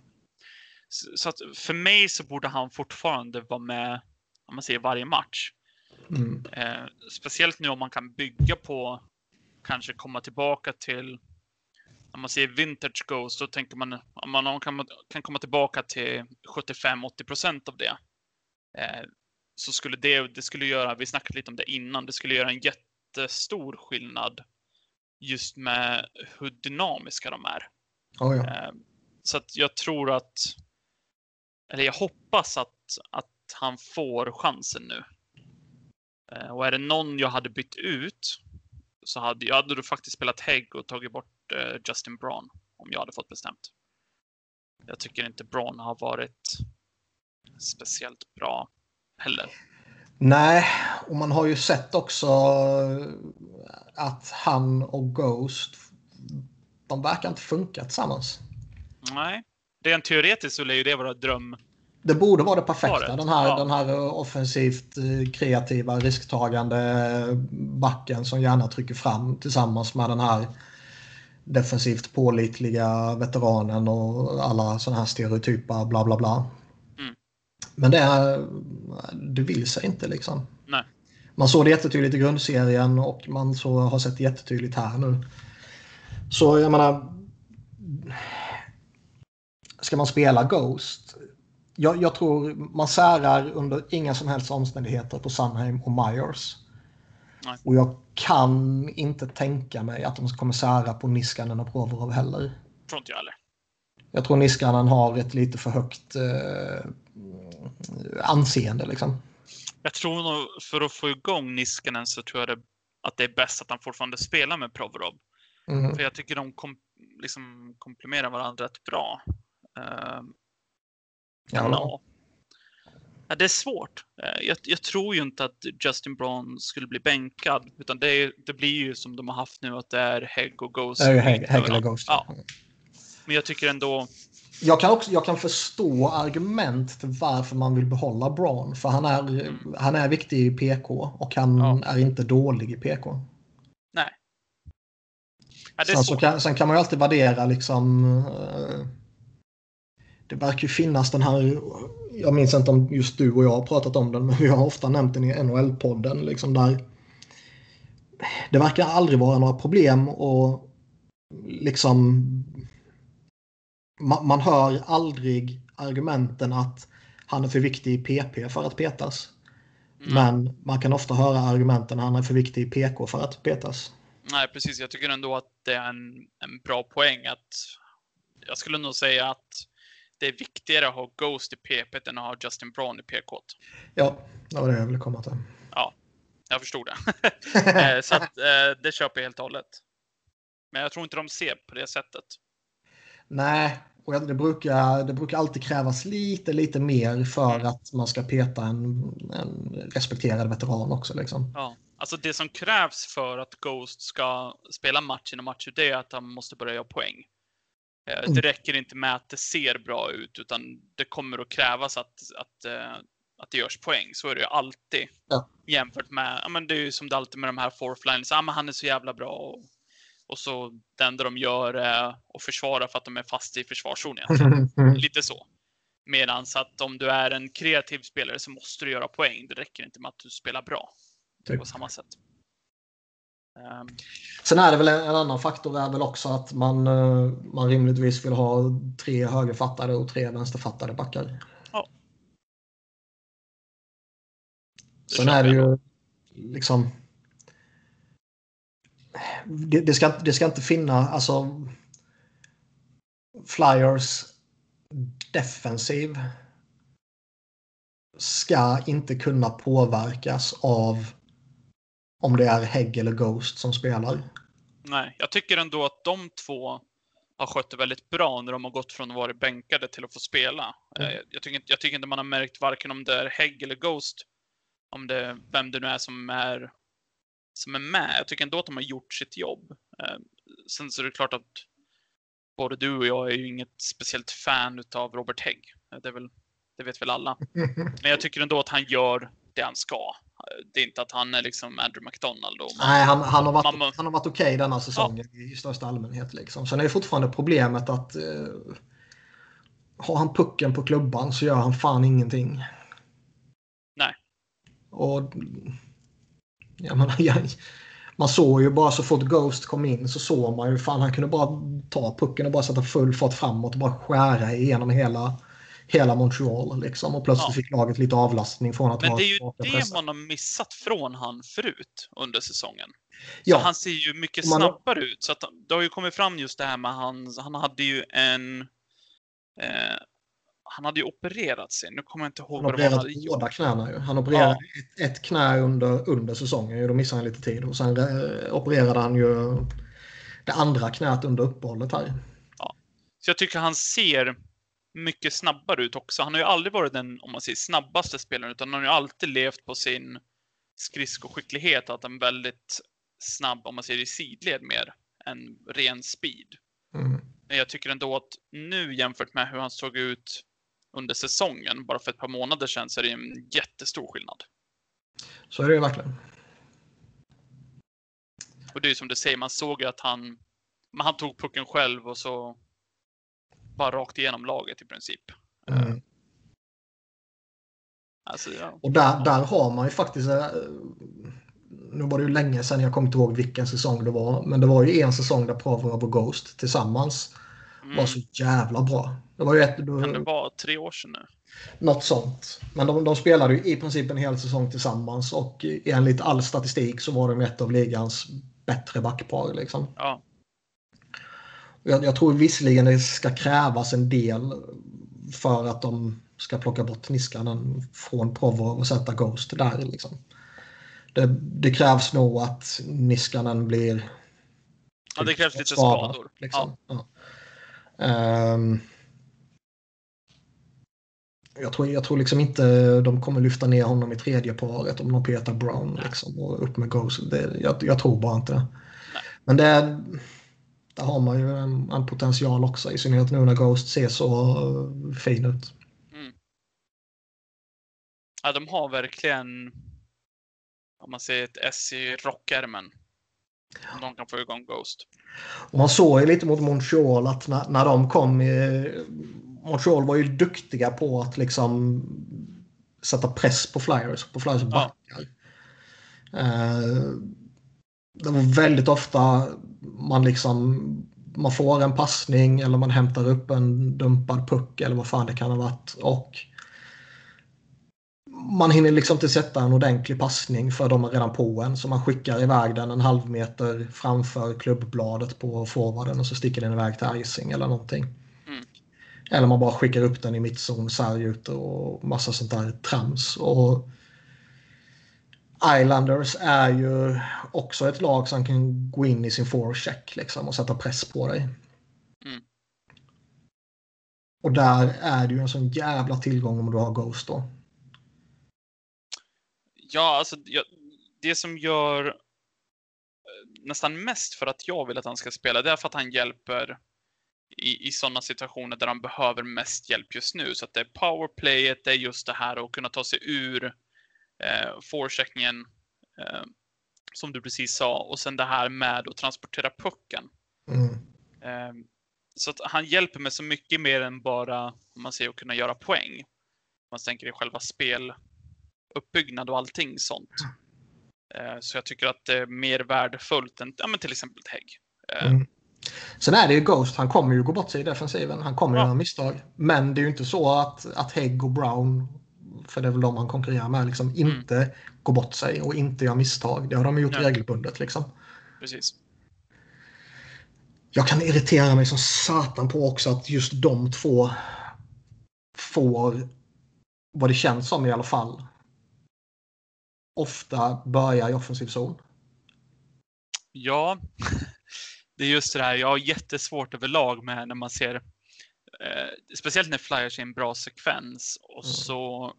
Så, så att för mig så borde han fortfarande vara med, om man säger varje match. Mm. Eh, speciellt nu om man kan bygga på, kanske komma tillbaka till, om man säger vintage Ghost, då tänker man om man kan, kan komma tillbaka till 75-80 procent av det. Eh, så skulle det, det skulle göra, vi snackade lite om det innan, det skulle göra en jättestor skillnad just med hur dynamiska de är. Oh, ja. Eh, så att jag tror att, eller jag hoppas att, att han får chansen nu. Eh, och är det någon jag hade bytt ut så hade jag hade då faktiskt spelat Hägg och tagit bort eh, Justin Braun om jag hade fått bestämt. Jag tycker inte Braun har varit speciellt bra heller. Nej, och man har ju sett också att han och Ghost, de verkar inte funka tillsammans. Nej, rent teoretiskt så lär ju det vara dröm. Det borde vara det perfekta. Den här, ja. den här offensivt eh, kreativa, risktagande backen som gärna trycker fram tillsammans med den här defensivt pålitliga veteranen och alla sådana här stereotypa bla bla bla. Mm. Men det, är, det vill sig inte liksom. Nej. Man såg det jättetydligt i grundserien och man så har sett det jättetydligt här nu. Så jag menar. Ska man spela Ghost? Jag, jag tror man särar under inga som helst omständigheter på Sunheim och Myers. Nej. Och jag kan inte tänka mig att de kommer sära på Niskanen och Provorov heller. Tror inte jag heller. Jag tror Niskanen har ett lite för högt eh, anseende liksom. Jag tror nog för att få igång Niskanen så tror jag det, att det är bäst att han fortfarande spelar med Provorov. Mm. För jag tycker de kom, liksom komplementerar varandra rätt bra. Ja, ja. Ja, det är svårt. Eh, Jag, jag tror ju inte att Justin Braun skulle bli bänkad. Utan det, är, det blir ju som de har haft nu, att det är Hägg och Ghost. Det är ju eller varandra. Ghost. Ja, men jag tycker ändå... Jag kan, också, jag kan förstå argument till varför man vill behålla Braun. För han är, han är viktig i PK och han Ja. är inte dålig i PK. Nej. Ja, Sen, kan, sen kan man ju alltid värdera liksom... eh, Det verkar ju finnas den här... Jag minns inte om just du och jag har pratat om den, men vi har ofta nämnt den i NHL-podden. Liksom där det verkar aldrig vara några problem och liksom... Man, man hör aldrig argumenten att han är för viktig i PP för att petas. Mm. Men man kan ofta höra argumenten att han är för viktig i PK för att petas. Nej, precis. Jag tycker ändå att det är en, en bra poäng. att Jag skulle nog säga att det är viktigare att ha Ghost i PP än att ha Justin Braun i PK. Ja, det var det jag ville komma till. Jag förstod det. Eh, Så att, eh, det köper jag helt och hållet. Men jag tror inte de ser på det sättet. Nej, och det brukar, det brukar alltid krävas lite, lite mer för att man ska peta en, en respekterad veteran också. Liksom. Ja. Alltså det som krävs för att Ghost ska spela match inom match, det är att han måste börja göra poäng. Eh, Mm. Det räcker inte med att det ser bra ut, utan det kommer att krävas att, att, eh, att det görs poäng. Så är det ju alltid. Ja. Jämfört med, ja men det är ju som det alltid med de här fourth lines, ja men han är så jävla bra. Och, och så det enda de gör är att försvara för att de är fast i försvarszon egentligen. Lite så. Medan att om du är en kreativ spelare så måste du göra poäng. Det räcker inte med att du spelar bra Typ. på samma sätt. Ehm, Sen är det väl en, en annan faktor är väl också att man, eh, man rimligtvis vill ha tre högerfattade och tre vänsterfattade backar. Ja. Det Sen är det ju liksom... Det, det, ska, det ska inte finna, alltså... Flyers defensiv ska inte kunna påverkas av om det är Hägg eller Ghost som spelar. Nej, jag tycker ändå att de två har skött det väldigt bra när de har gått från att vara bänkade till att få spela. Mm. Eh, Jag, tycker, inte- jag tycker inte man har märkt varken om det är Hägg eller Ghost, om det, vem det nu är som är, som är med. Jag tycker ändå att de har gjort sitt jobb. Eh, sen så är det klart att både du och jag är ju inget speciellt fan utav Robert Hägg. Det, är väl, det vet väl alla. Men jag tycker ändå att han gör det han ska. Det är inte att han är liksom Andrew McDonald. Och man, Nej, han, han har varit, man, han har varit okej okay denna säsongen ja. i största allmänhet. Liksom. Sen är det fortfarande problemet att eh, har han pucken på klubban så gör han fan ingenting. Nej. Och jag menar, jag, man såg ju bara så fort Ghost kom in så såg man ju fan han kunde bara ta pucken och bara sätta full fart framåt och bara skära igenom hela, hela Montreal. Liksom. Och plötsligt ja. fick laget lite avlastning från att Men det är ju det pressa. man har missat från han förut under säsongen. Ja. Så han ser ju mycket man... snabbare ut. Så att det har ju kommit fram just det här med han, han hade ju en eh, han hade ju opererat sig. Nu kommer jag inte ihåg han vad det var. Han opererade båda knäna ju. Han opererade ja. ett, ett knä under, under säsongen. Då missade han lite tid. Och sen eh, opererade han ju det andra knät under uppehållet här. Ja. Så jag tycker han ser mycket snabbare ut också. Han har ju aldrig varit den, om man säger, snabbaste spelaren, utan han har ju alltid levt på sin skridskoskicklighet, att han är väldigt snabb, om man säger i sidled mer, än ren speed. Mm. Men jag tycker ändå att nu jämfört med hur han såg ut under säsongen, bara för ett par månader sedan, så är det en jättestor skillnad. Så är det ju verkligen. Och det är som du säger, man såg ju att han, han tog pucken själv och så bara rakt igenom laget i princip. Mm. Alltså, ja. Och där, där har man ju faktiskt, eh, nu var det ju länge sedan, jag kommer inte ihåg vilken säsong det var, men det var ju en säsong där Provorov och Ghost tillsammans mm. var så jävla bra. Det var ju ett, då, kan det vara tre år sedan nu? Något sånt. Men de, de spelade ju i princip en hel säsong tillsammans och enligt all statistik så var de ett av ligans bättre backpar. Liksom. Ja. Jag, jag, tror visserligen det ska krävas en del för att de ska plocka bort Niskanen från Provorov och sätta Ghost där. Liksom. Det, det, krävs nog att Niskanen blir... Ja, det krävs lite skador. Liksom. Ja. Ja. Um, jag tror, jag tror liksom inte de kommer lyfta ner honom i tredje paret om de petar Brown liksom, och upp med Ghost. Det, jag, jag, tror bara inte det. Men det, där har man ju en, en, potential också, i synnerhet nu när Ghost ser så uh, fin ut. Mm. Ja, de har verkligen, om man säger ett S i rockärmen. De kan få igång Ghost. Och man såg ju lite mot Montreal att när, när de kom i, Montreal var ju duktiga på att liksom sätta press på Flyers, på Flyers backar. Ja. Uh, det var väldigt ofta man liksom man får en passning eller man hämtar upp en dumpad puck eller vad fan det kan ha varit. Och man hinner liksom inte sätta en ordentlig passning för de är redan på en. Så man skickar iväg den en halv meter framför klubbbladet på forwarden och så sticker den iväg till icing eller någonting. Mm. Eller man bara skickar upp den i mittzon, sargjuter och massa sånt där trams. Och Islanders är ju också ett lag som kan gå in i sin forecheck liksom, och sätta press på dig. Mm. Och där är det ju en sån jävla tillgång om du har Ghost då. Ja, alltså det som gör eh, nästan mest för att jag vill att han ska spela, det är för att han hjälper i, i sådana situationer där han behöver mest hjälp just nu. Så att det är powerplayet, det är just det här att kunna ta sig ur eh, forecheckningen eh, som du precis sa och sen det här med att transportera pucken. Mm. Eh, så att han hjälper mig så mycket mer än bara om man säger att kunna göra poäng. Om man tänker i själva speluppbyggnad och allting sånt. Eh, så jag tycker att det är mer värdefullt än ja, men till exempel Hägg. Eh, mm. Sen är det ju Ghost, han kommer ju gå bort sig i defensiven. Han kommer ja. göra misstag. Men det är ju inte så att, att Hägg och Brown för det är väl de han konkurrerar med, liksom mm. inte mm. går bort sig och inte gör misstag. Det har de gjort ja. regelbundet. Liksom. Precis. Jag kan irritera mig som satan på också att just de två får, vad det känns som i alla fall, ofta börja i offensiv zon. Ja, det är just det här. Jag har jättesvårt överlag med när man ser, eh, speciellt när flyers är en bra sekvens och mm. så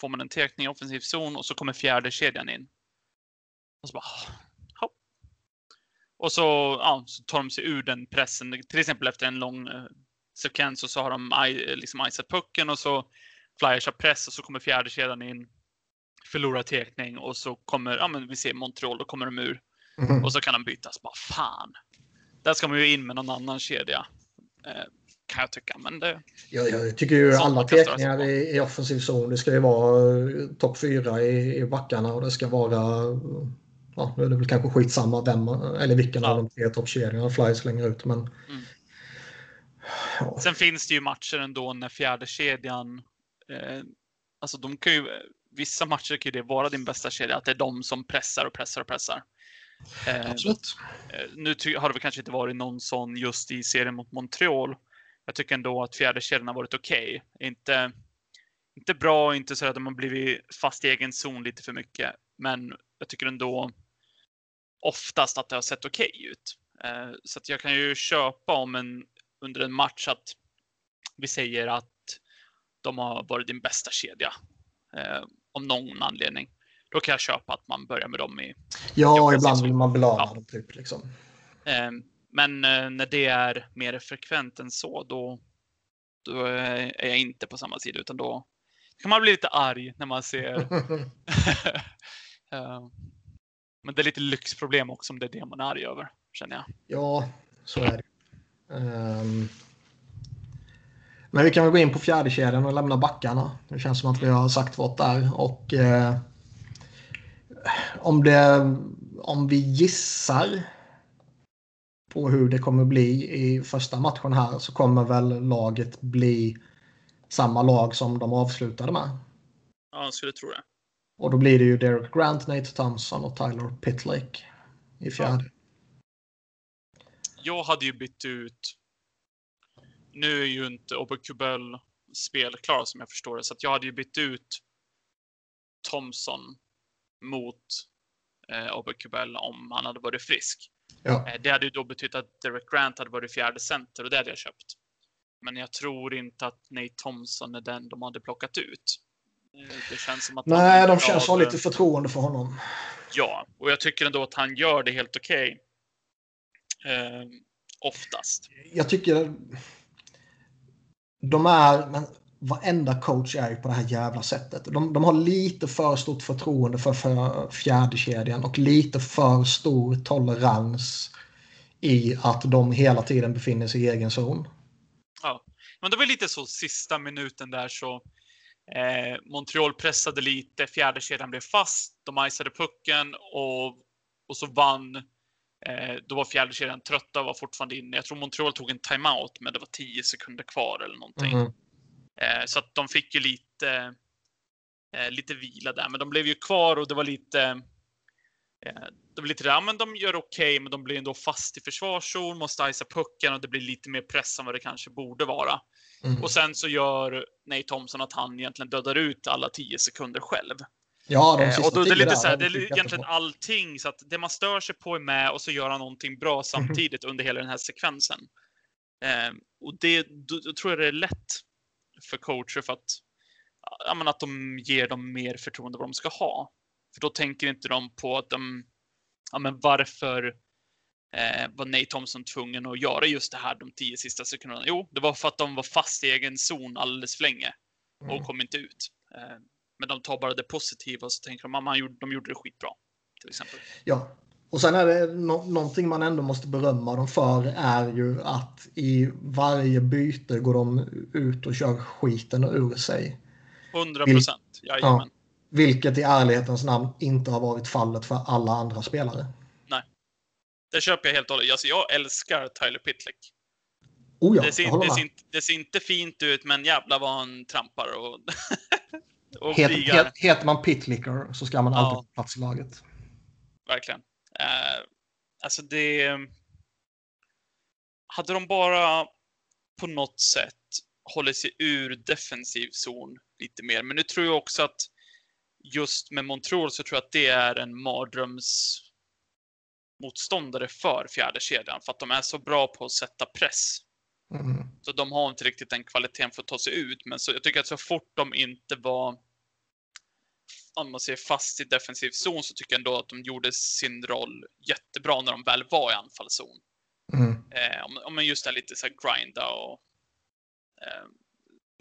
får man en tekning i offensiv zon och så kommer fjärde kedjan in. Och så bara, hopp. Och så, ja, så tar de sig ur den pressen. Till exempel efter en lång eh, sekvens och så har de i- liksom icat pucken och så flyers har press och så kommer fjärde kedjan in. Förlorar tekning och så kommer, ja men vi ser Montreal, då kommer de ur. Mhm. Och så kan de bytas. Bara fan. Där ska man ju in med någon annan kedja. Eh, kan jag tycka. Men det, Jag, jag tycker ju alla på. i, i offensiv zon, det ska ju vara eh, topp fyra i, i backarna och det ska vara, ja nu är det väl kanske skitsamma vem, eller vilken Ja. av de tre toppkedjorna Flyers slänger ut men Mm. ja, Sen finns det ju matcher ändå när fjärde kedjan eh, Alltså de kan ju, vissa matcher kan ju det vara din bästa kedja, att det är de som pressar och pressar och pressar. Eh, absolut. eh, nu har det väl kanske inte varit någon sån just i serien mot Montreal. Jag tycker ändå att fjärde kedjan har varit okej. Inte, inte bra, inte så att de har blivit fast i egen zon lite för mycket. Men jag tycker ändå oftast att det har sett okej ut. Eh, Så att jag kan ju köpa om en under en match att vi säger att de har varit din bästa kedja. Eh, om någon anledning. Då kan jag köpa att man börjar med dem i Ja, ibland vill man belöna Ja. dem typ liksom. Eh, Men eh, när det är mer frekvent än så, då, då är är jag inte på samma sida, utan då kan man bli lite arg när man ser. Eh, Men det är lite lyxproblem också om det är det man är arg över, känner jag. ja, så är det. Ehm, men vi kan väl gå in på fjärde kedjan och lämna backarna. Det känns som att vi har sagt vårt där. Och eh, om, det, om vi gissar på hur det kommer bli i första matchen här så kommer väl laget bli samma lag som de avslutade med. Ja, jag skulle tro det. Och då blir det ju Derek Grant, Nate Thompson och Tyler Pitlick i fjärde. Jag hade ju bytt ut. Nu är ju inte Oberkubel spelklar som jag förstår det, så att jag hade ju bytt ut Thompson mot eh, Oberkubel om han hade varit frisk. Ja. Eh, det hade ju då betytt att Derek Grant hade varit fjärde center och det hade jag köpt. Men jag tror inte att Nate Thompson är den de hade plockat ut. Eh, Det känns som att Nej, de känns ha lite förtroende för honom. Ja, och jag tycker ändå att han gör det helt okej. Eh, oftast. Jag tycker de är, men varenda coach är ju på det här jävla sättet. De, de har lite för stort förtroende för, för fjärdekedjan och lite för stor tolerans i att de hela tiden befinner sig i egen zon. Men det var lite så sista minuten där så eh, Montreal pressade lite, fjärde kedjan blev fast, de icade pucken och, och så vann. Eh, då var fjärde kedjan trötta och var fortfarande inne. Jag tror Montreal tog en timeout, men det var 10 sekunder kvar eller någonting. Mhm. Eh, så att de fick ju lite, eh, lite vila där, men de blev ju kvar och det var lite eh, det var lite där, men de gör okej, men de blir ändå fast i försvarszon, måste icea pucken och det blir lite mer press än vad det kanske borde vara. Mm. Och sen så gör Nate Thompson att han egentligen dödar ut alla 10 sekunder själv. Ja, de Eh, sista och då är det tio lite där så här, har det är egentligen jättebra. allting, så att det man stör sig på är med och så gör han någonting bra samtidigt under hela den här sekvensen. Eh, och det, då, då tror jag det är lätt för coacher för att, ja, men att de ger dem mer förtroende vad de ska ha. För då tänker inte de på att de, ja men varför eh, var Nate Thompson tvungen att göra just det här de tio sista sekunderna? Jo, det var för att de var fast i egen zon alldeles för länge och Mm. kom inte ut. Eh, men de tar bara det positiva och så tänker de att de gjorde det skitbra. Till exempel. Ja, och sen är det no någonting man ändå måste berömma dem för är ju att i varje byte går de ut och kör skiten ur sig. 100 procent. Jajamän. Vilket i ärlighetens namn inte har varit fallet för alla andra spelare. Det köper jag helt och hållet. Alltså, jag älskar Tyler Pitlick. Oh ja, det, ser, det, ser, inte- det ser inte fint ut, men jävlar vad han trampar och, och Het, het, heter man pitlicker så ska man Ja. alltid få plats i laget. Verkligen. Eh, alltså det... Hade de bara på något sätt hållit sig ur defensiv zon lite mer. Men nu tror jag också att just med Montreal så tror jag att det är en mardröms motståndare för fjärde kedjan för att de är så bra på att sätta press. Mm. Så de har inte riktigt den kvaliteten för att ta sig ut. Men så, jag tycker att så fort de inte var om man ser fast i defensiv zon så tycker jag ändå att de gjorde sin roll jättebra när de väl var i anfallszon. Mm. Eh, om, om man just är lite så här grinda och eh,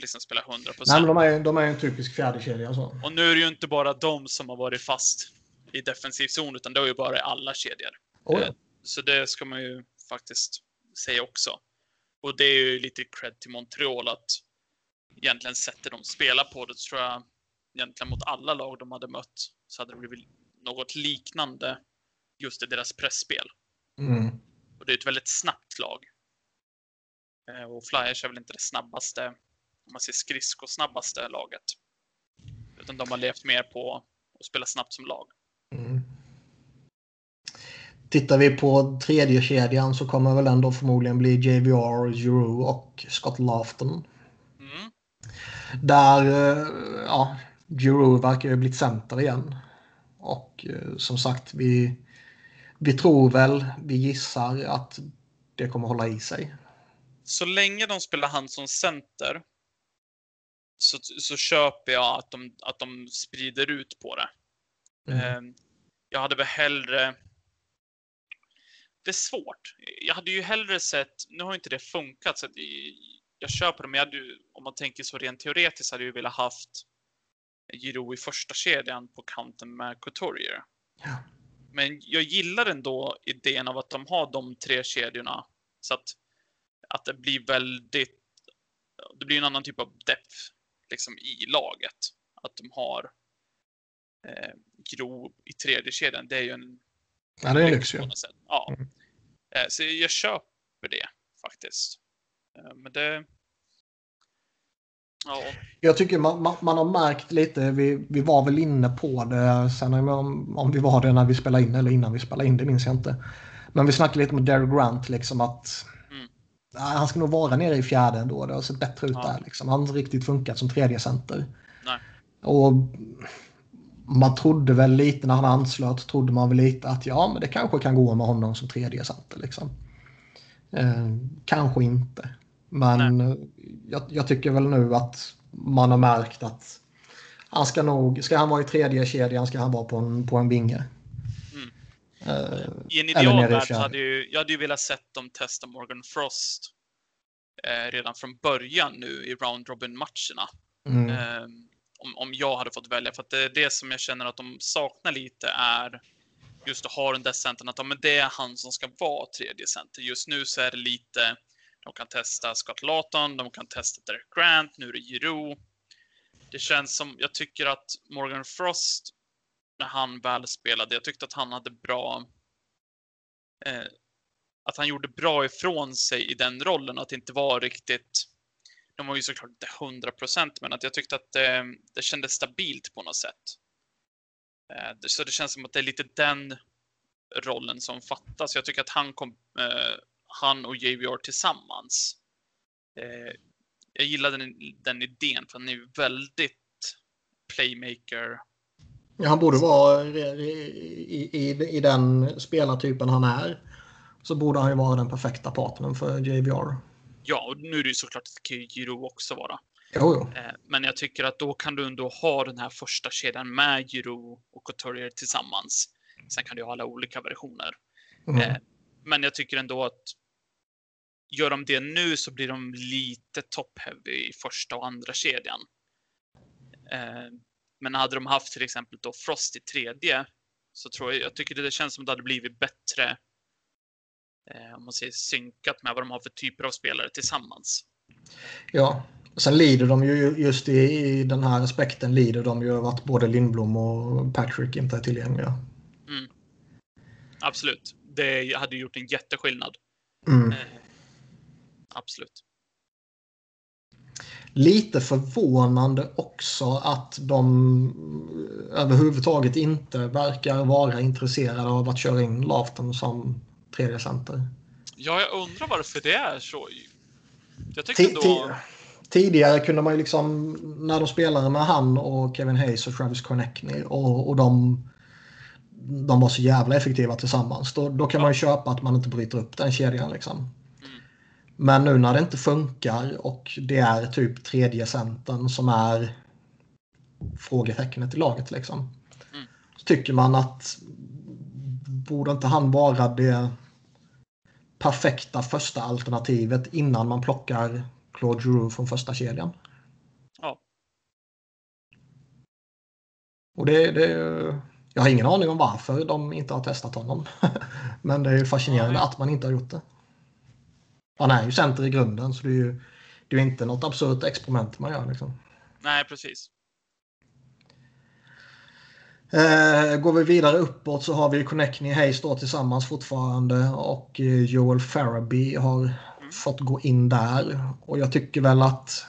liksom spela 100 Nej, men de är, de är en typisk fjärdekedja. Så. Och nu är det ju inte bara de som har varit fast i defensiv zon, utan det har ju bara alla kedjor. Oh, ja. Eh, Så det ska man ju faktiskt säga också. Och det är ju lite cred till Montreal att egentligen sätter de spelar på det, tror jag egentligen mot alla lag de hade mött så hade det blivit något liknande just i deras pressspel. Mm. Och det är ett väldigt snabbt lag. Eh, Och Flyers är väl inte det snabbaste, om man ser skridskosnabbaste laget. Utan de har levt mer på att spela snabbt som lag. Mm. Tittar vi på tredje kedjan så kommer väl ändå förmodligen bli JVR, Giroux och Scott Laughton. Mm. Där, eh, ja, Giroux verkar ju ha blivit center igen. Och eh, som sagt, vi, vi tror väl, vi gissar att det kommer hålla i sig. Så länge de spelar han som center så, så köper jag att de, att de sprider ut på det. Mm. Eh, Jag hade väl hellre... Det är svårt. Jag hade ju hellre sett... Nu har inte det funkat, så jag köper det. Men jag hade ju, om man tänker så rent teoretiskt hade jag ju velat haft Giro i första kedjan på kanten med Couturier. Ja. Men jag gillar ändå idén av att de har de tre kedjorna. Så att, att det blir väldigt... Det blir en annan typ av depth liksom, i laget. Att de har eh, Gro i tredje kedjan. Det är ju en Ja, det är lyx ju. Ja. Mm. Eh, Så jag köper det faktiskt. Eh, Men det... Ja, Jag tycker man, man, man har märkt lite, vi, vi var väl inne på det sen om, om vi var det när vi spelade in eller innan vi spelade in, det minns jag inte. Men vi snackade lite med Derek Grant liksom att Mm. han ska nog vara nere i fjärde ändå. Det har sett bättre ut Ja. där. Liksom. Han har inte riktigt funkat som tredje center. Nej. Och man trodde väl lite när han anslöt, trodde man väl lite att ja, men det kanske kan gå med honom som tredje center. Liksom. Eh, kanske inte. Men jag, jag tycker väl nu att man har märkt att han ska nog, ska han vara i tredje kedjan ska han vara på en, på en vinge. Mm. Eh, I en idealvärld hade ju, jag hade ju velat sett dem testa Morgan Frost eh, redan från början nu i Round Robin-matcherna. mm, Eh, om, om jag hade fått välja. För att det är det som jag känner att de saknar lite är just att ha den där centern. Att ja, men det är han som ska vara tredje center. Just nu så är det lite, de kan testa Scott Lawton, de kan testa Derek Grant, nu är det Giro. Det känns som, jag tycker att Morgan Frost, när han väl spelade, jag tyckte att han hade bra eh, att han gjorde bra ifrån sig i den rollen, att det inte var riktigt de var ju såklart inte 100 procent, men att jag tyckte att det, det kändes stabilt på något sätt. Eh, Så det känns som att det är lite den rollen som fattas. Jag tycker att han, kom, eh, han och JVR tillsammans. Eh, jag gillar den, den idén, för han är väldigt playmaker. ja, han borde vara i, i, i, den spelartypen han är. Så borde han ju vara den perfekta partnern för JVR. Ja, och nu är det ju såklart att Giro också vara. Jo, jo. Eh, Men jag tycker att då kan du ändå ha den här första kedjan med Giro och Couturier tillsammans. Sen kan du ha alla olika versioner. Mm. Men jag tycker ändå att gör de det nu så blir de lite top-heavy i första och andra kedjan. Eh, Men hade de haft till exempel då Frost i tredje så tror jag, jag tycker det känns som att det hade blivit bättre eh, om man säger synkat med vad de har för typer av spelare tillsammans. Ja. Sen lider de ju just i, i den här aspekten lider de ju av att både Lindblom och Patrick inte är tillgängliga. Absolut. Det hade gjort en jätteskillnad. Mm. Eh, Absolut. Lite förvånande också att de överhuvudtaget inte verkar vara intresserade av att köra in Lafton som tredje center. Ja, jag undrar varför det är så. Jag tycker Tidigare kunde man ju liksom, när de spelade med han och Kevin Hayes och Travis Konechny och, och de, de var så jävla effektiva tillsammans. Då, då kan man ju köpa att man inte bryter upp den kedjan liksom. Mm. Men nu när det inte funkar och det är typ tredje centern som är frågetecknet i laget. Liksom. Mm. Så tycker man att borde inte han vara det perfekta första alternativet innan man plockar Claude Giroux från första kedjan? Ja. Och det, det, jag har ingen aning om varför de inte har testat honom. Men det är fascinerande att man inte har gjort det. Han är ju center i grunden så det är ju det är inte något absurt experiment man gör. Liksom. Nej, precis. Eh, går vi vidare uppåt så har vi Connectney Hayes då tillsammans fortfarande och eh, Joel Farabee har fått gå in där. Och jag tycker väl att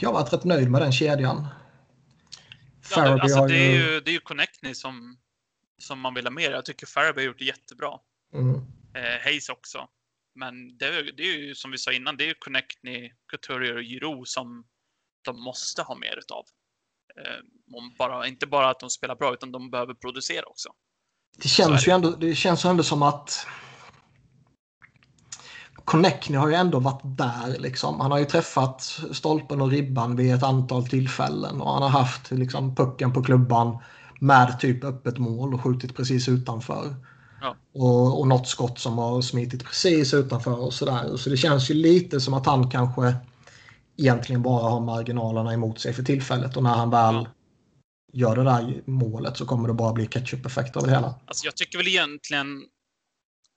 jag har varit rätt nöjd med den kedjan. Ja, Farabee det, alltså, det är ju, det är ju Connectney som, som man vill ha mer. Jag tycker Farabee har gjort det jättebra. Mm, Eh, Hayes också. Men det, är- det är ju som vi sa innan, det är ju Connectney, Couturier och Giroud som de måste ha mer utav. Eh, bara, inte bara att de spelar bra, utan de behöver producera också. det, känns ju ändå, det känns ju ändå som att Connectney har ju ändå varit där. Liksom. Han har ju träffat stolpen och ribban vid ett antal tillfällen och han har haft liksom, pucken på klubban med typ öppet mål och skjutit precis utanför. Ja. Och, och något skott som har smitit precis utanför och sådär. Så det känns ju lite som att han kanske egentligen bara har marginalerna emot sig för tillfället och när han väl Ja. gör det där målet så kommer det bara bli ketchup-effekt av det hela. Alltså jag tycker väl egentligen,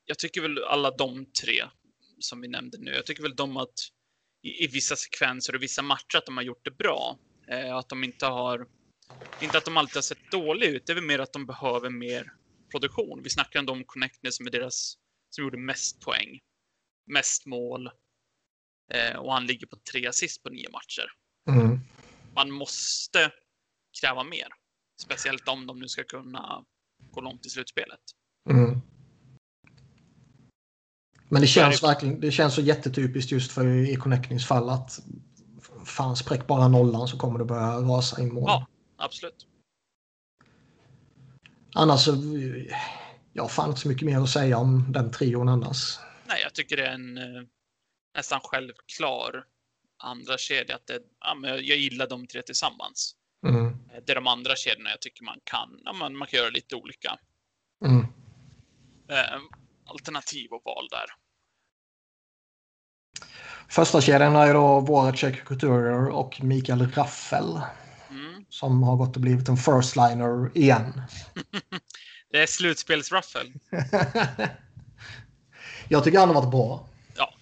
jag tycker väl alla de tre som vi nämnde nu, jag tycker väl de att i, i vissa sekvenser och vissa matcher att de har gjort det bra. Eh, att de inte har, inte att de alltid har sett dåliga ut, det är väl mer att de behöver mer produktion. Vi snackar ändå om Connectney som är deras, som gjorde mest poäng, mest mål eh, och han ligger på tre assist på nio matcher. Mm. Man måste kräva mer, speciellt om de nu ska kunna gå långt i slutspelet. Mm. Men det känns verkligen det känns så jättetypiskt just för i Connectings fall att fan spräck bara nollan så kommer det börja rasa in mål. Ja. Absolut. Annars så jag har fan inte så mycket mer att säga om den trion annars. Nej, jag tycker det är en eh, nästan självklar andra kedja. Att det, ja, men jag gillar de tre tillsammans. Mm. Eh, Det är de andra kedjorna jag tycker man kan, ja, man, man kan göra lite olika Mm. eh, alternativ och val där. Första kedjan är då Voracek, Couturier och Mikael Raffel Mm. som har gått och blivit en first liner igen. Det är slutspelsruffel. jag tycker han har varit bra. Ja.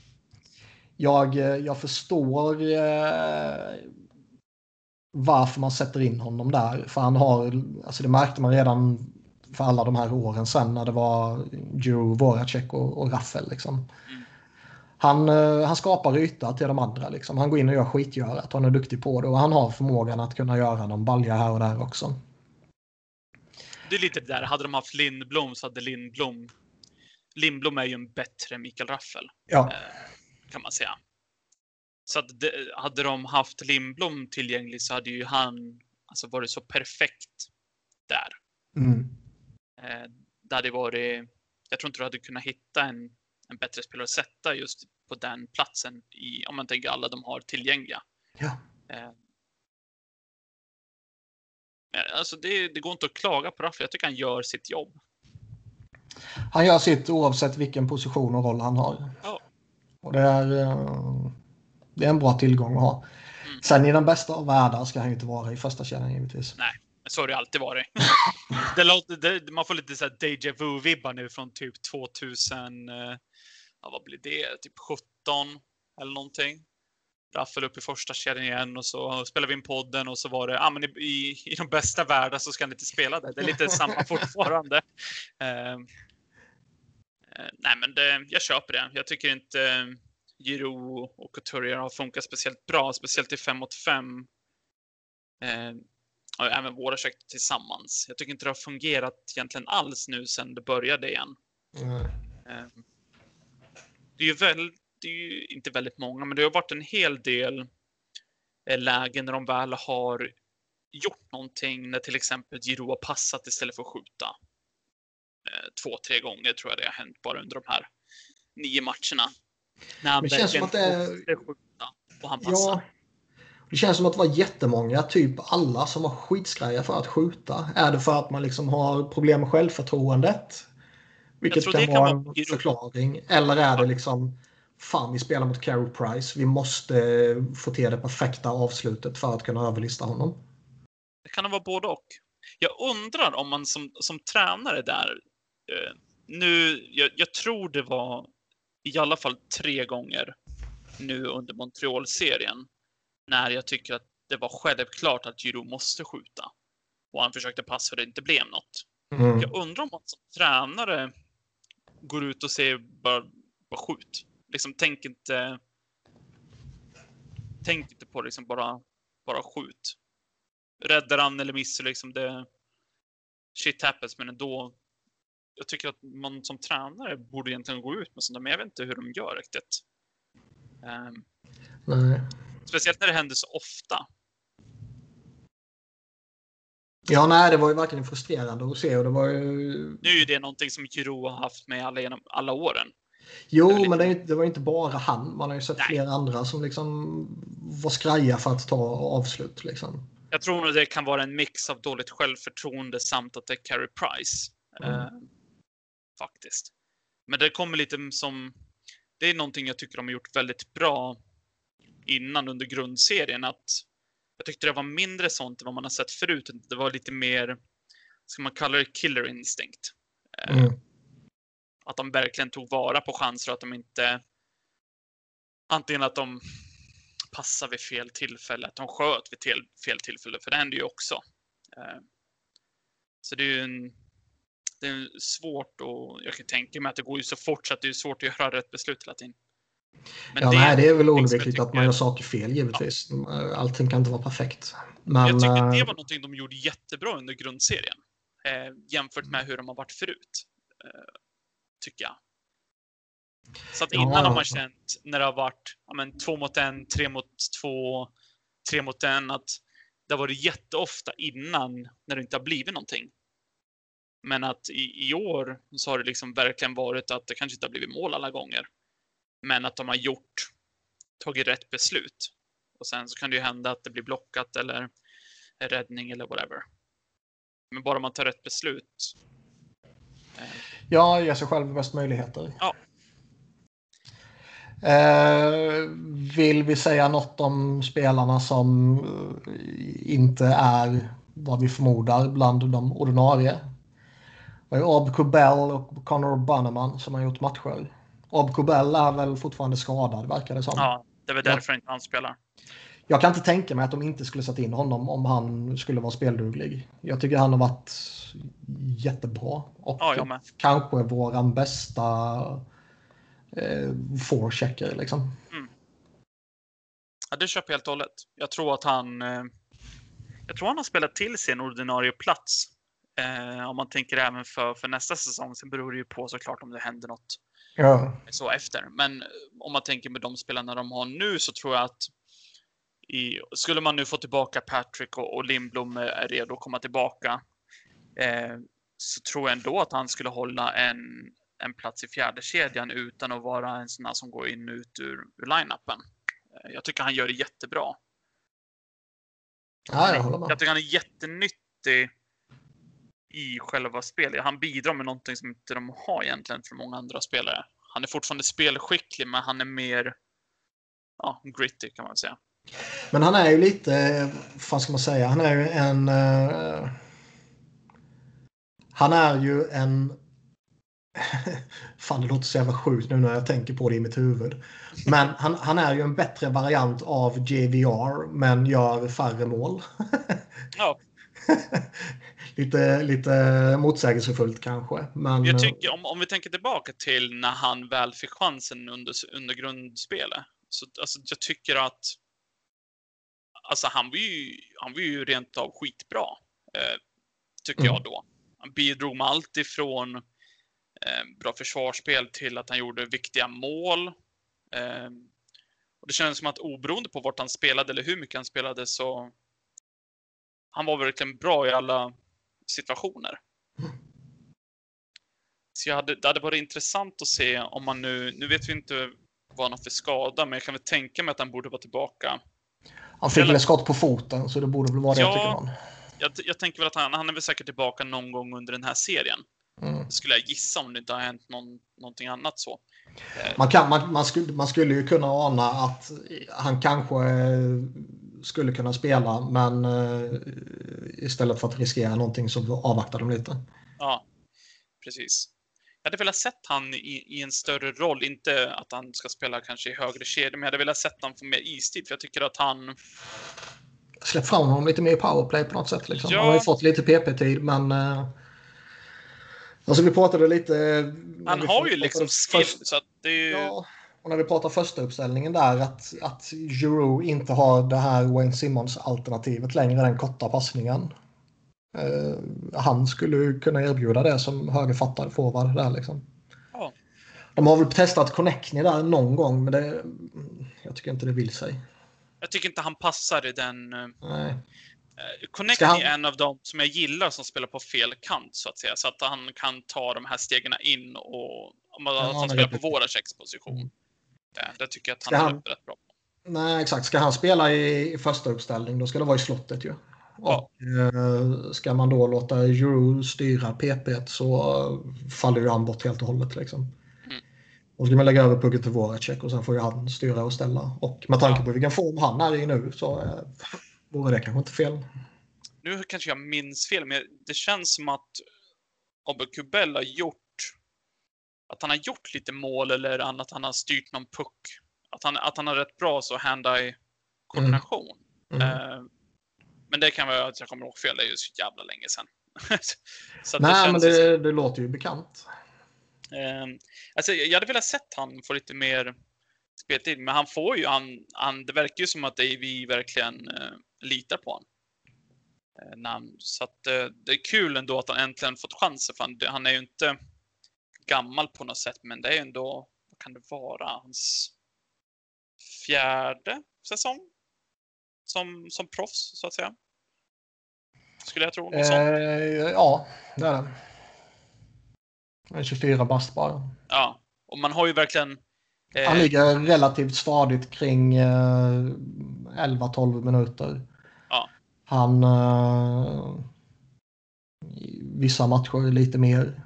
Jag, eh, jag förstår eh, varför man sätter in honom där. För han har, alltså det märkte man redan för alla de här åren sen när det var Giroud, Voracek och, och Raffel. Liksom. Mm. Han, eh, han skapar yta till de andra. Liksom. Han går in och gör skitgörat. Han är duktig på det och han har förmågan att kunna göra någon balja här och där också. Det är lite det där, hade de haft Lindblom så hade Lindblom... Lindblom är ju en bättre Mikael Raffel. Ja, kan man säga. Så att det, hade de haft Lindblom tillgänglig så hade ju han alltså varit så perfekt där. mm. Eh, det hade varit, jag tror inte du hade kunnat hitta en, en bättre spelare att sätta just på den platsen i, om man tänker alla de har tillgängliga. ja. Eh, alltså det, det går inte att klaga på Raffel. Jag tycker han gör sitt jobb. Han gör sitt oavsett vilken position och roll han har. Ja. Och det är, eh, det är en bra tillgång att ha. Mm. Sen i den bästa av världar ska han ju inte vara i första kedjan givetvis. Men så har det alltid varit. det låter, det, man får lite så här déjà vu-vibbar nu från typ 2000, eh, ja, vad blir det, typ 17 eller någonting. Raffel upp i första kedjan igen och så spelar vi in podden och så var det, ja men i, i, i de bästa världar så ska han inte spela där. Det är lite samma fortfarande. Eh, eh, nej men det, jag köper det. Jag tycker inte eh, Giroud och Couturier har funkat speciellt bra, speciellt i 5 mot 5. Eh, och även våra projekt tillsammans. Jag tycker inte det har fungerat egentligen alls nu sedan det började igen. Mm. Eh, Det är ju väl, det är ju inte väldigt många, men det har varit en hel del eh, lägen när de väl har gjort någonting, när till exempel Giroud har passat istället för att skjuta. Eh, Två, tre gånger tror jag det har hänt bara under de här nio matcherna. När han som verkligen att det är- måste skjuta och han passar. Ja. Det känns som att det var jättemånga, typ alla som har skitskraja för att skjuta. Är det för att man liksom har problem med självförtroendet? Vilket kan, kan, vara en vara förklaring. Eller är det liksom Fan, vi spelar mot Carey Price. Vi måste få till det perfekta avslutet för att kunna överlista honom. Det kan vara både och. Jag undrar om man som, som tränare där, eh, nu, jag, jag, tror det var i alla fall tre gånger nu under Montreal-serien, när jag tycker att det var självklart att Giro måste skjuta. Och han försökte passa för det inte blev något. Mm. Jag undrar om man som tränare går ut och säger bara, bara skjut. Liksom tänk inte. Tänk inte på liksom bara, bara skjut. Räddar han eller missar liksom det. Shit happens, men ändå. Jag tycker att man som tränare borde egentligen gå ut med sånt men jag vet inte hur de gör riktigt. Um, Nej. Speciellt när det händer så ofta. Ja, nej, det var ju verkligen frustrerande att se. Och det var ju... Nu är det någonting som Giro har haft med alla, genom alla åren. Jo, men det, det, var inte bara han. Man har ju sett nej. flera andra som liksom var skraja för att ta avslut. Liksom. Jag tror att det kan vara en mix av dåligt självförtroende samt att det är Carey Price. Mm. Eh, faktiskt. Men det kommer lite som... Det är någonting jag tycker de har gjort väldigt bra innan under grundserien. Att jag tyckte det var mindre sånt än vad man har sett förut. Det var lite mer, ska man kalla det killer instinct. Eh, mm. Att de verkligen tog vara på chanser och att de inte antingen att de passar vid fel tillfälle, att de sköt vid fel tillfälle, för det händer ju också. Eh, så det är ju en, det är svårt och jag kan tänka mig att det går ju så fort så att det är svårt att göra rätt beslut hela tiden. Men ja, det, nej, det är väl oundvikligt att man gör saker fel givetvis. Ja. Allting kan inte vara perfekt. Men, jag tycker det eh, var någonting de gjorde jättebra under grundserien. Eh, jämfört med hur de har varit förut. Eh, tycker jag. Så att innan ja. har man känt när det har varit ja, men, två mot en, tre mot två, tre mot en, att det har varit jätteofta innan när det inte har blivit någonting. Men att i, i år så har det liksom verkligen varit att det kanske inte har blivit mål alla gånger. Men att de har gjort, tagit rätt beslut. Och sen så kan det ju hända att det blir blockat eller räddning eller whatever. Men bara man tar rätt beslut. Eh. Ja, ge sig själv bäst möjligheter. Ja. Eh, vill vi säga något om spelarna som eh, inte är vad vi förmodar bland de ordinarie? Det är Ob Kubel och Connor Bannerman som har gjort matcher. Ob Kubel är väl fortfarande skadad verkar det som. Ja, det väl därför ja. inte han spelar. Jag kan inte tänka mig att de inte skulle sätta in honom om han skulle vara spelduglig. Jag tycker han har varit jättebra. Och ja, kanske våran bästa eh, forechecker liksom. Mm. Ja, det köper jag helt och hållet. Jag tror att han eh, jag tror han har spelat till sin ordinarie plats. Eh, om man tänker även för, för nästa säsong. Sen beror det ju på såklart om det händer något ja. så efter. Men om man tänker med de spelarna de har nu så tror jag att i, skulle man nu få tillbaka Patrick och, och Lindblom är redo att komma tillbaka eh, så tror jag ändå att han skulle hålla en, en plats i fjärde kedjan utan att vara en sån som går in och ut ur, ur line-upen. Eh, jag tycker han gör det jättebra. Ja, jag, håller med. jag tycker han är jättenyttig i själva spelet. Han bidrar med någonting som inte de har egentligen för många andra spelare. Han är fortfarande spelskicklig, men han är mer ja, gritty kan man säga. Men han är ju lite, vad ska man säga, han är ju en... Uh, han är ju en... Fan, det låter så jävla sjukt nu när jag tänker på det i mitt huvud. Men han, han är ju en bättre variant av JVR, men gör färre mål. ja. lite, lite motsägelsefullt kanske. Men... Jag tycker, om, om vi tänker tillbaka till när han väl fick chansen under, under grundspelet. Så, alltså, jag tycker att alltså, han, var ju, han var ju rent av skitbra. Eh, tycker mm. jag då. Han bidrog med allt ifrån eh, bra försvarsspel till att han gjorde viktiga mål. Eh, och det kändes som att oberoende på vart han spelade eller hur mycket han spelade så han var verkligen bra i alla situationer. Så jag hade, det hade varit intressant att se om man nu, nu vet vi inte vad han har för skada, men jag kan väl tänka mig att han borde vara tillbaka Han fick väl skott på foten, så det borde väl vara det, Ja. tycker man. Jag, jag tänker väl att han, han är väl säkert tillbaka någon gång under den här serien. Mm. Skulle jag gissa om det inte har hänt någon, någonting annat så. Man, kan, man, man, skulle, man skulle ju kunna ana att han kanske skulle kunna spela, men eh, istället för att riskera någonting så avvaktar de lite. Ja, precis. Jag hade velat sett han i, i en större roll, inte att han ska spela kanske i högre kedja, men jag hade velat sett han få mer istid, för jag tycker att han... Släpp fram honom lite mer i powerplay på något sätt. Liksom. Ja. Han har ju fått lite PP-tid, men... Eh, alltså vi pratade lite... Han har ju liksom först- skill, så att det är ju... Ja, och när vi pratar första uppställningen där att, att Giroud inte har det här Wayne Simmons-alternativet längre, den korta passningen. Eh, han skulle kunna erbjuda det som högerfattad forward där liksom. Ja. De har väl testat Connectny där någon gång, men det, jag tycker inte det vill sig. Jag tycker inte han passar i den... eh, Nej. Connect Ska han- är en av dem som jag gillar som spelar på fel kant, så att säga. Så att han kan ta de här stegen in och... Om man, Ja, han spelar på Voraceks position. Det, det tycker jag att han, han- är rätt bra. Nej, exakt. Ska han spela i, första uppställning då ska det vara i slottet ju. Ja. Och, eh, ska man då låta Euro styra PP så faller ju han bort helt och hållet. Liksom. Mm. Och ska man lägga över pucken till Voracek och sen får ju han styra och ställa. Och med tanke på vilken form han är i nu så eh, vore det kanske inte fel. Nu kanske jag minns fel, men det känns som att Obbe Kubel har gjort... Att han har gjort lite mål eller annat, han har styrt någon puck. Att han, att han har rätt bra så hand-eye koordination. Mm. Eh, men det kan vara att jag kommer ihåg fel, det är ju så jävla länge sedan. så Nej, men ju som- det, det låter ju bekant. Eh, alltså, jag hade velat sett han få lite mer speltid, men han får ju, han, han, det verkar ju som att det, vi verkligen eh, litar på honom. Eh, han, så att det är kul ändå att han äntligen fått chansen, för han, han är ju inte gammal på något sätt, men det är ju ändå, vad kan det vara, hans fjärde säsong som, som proffs, så att säga. Skulle jag tro. Något sånt. Eh, ja, det är det. Han är 24 bast bara. Ja, och man har ju verkligen eh, Han ligger relativt stadigt kring eh, 11-12 minuter. Ja. Han... Eh, vissa matcher lite mer.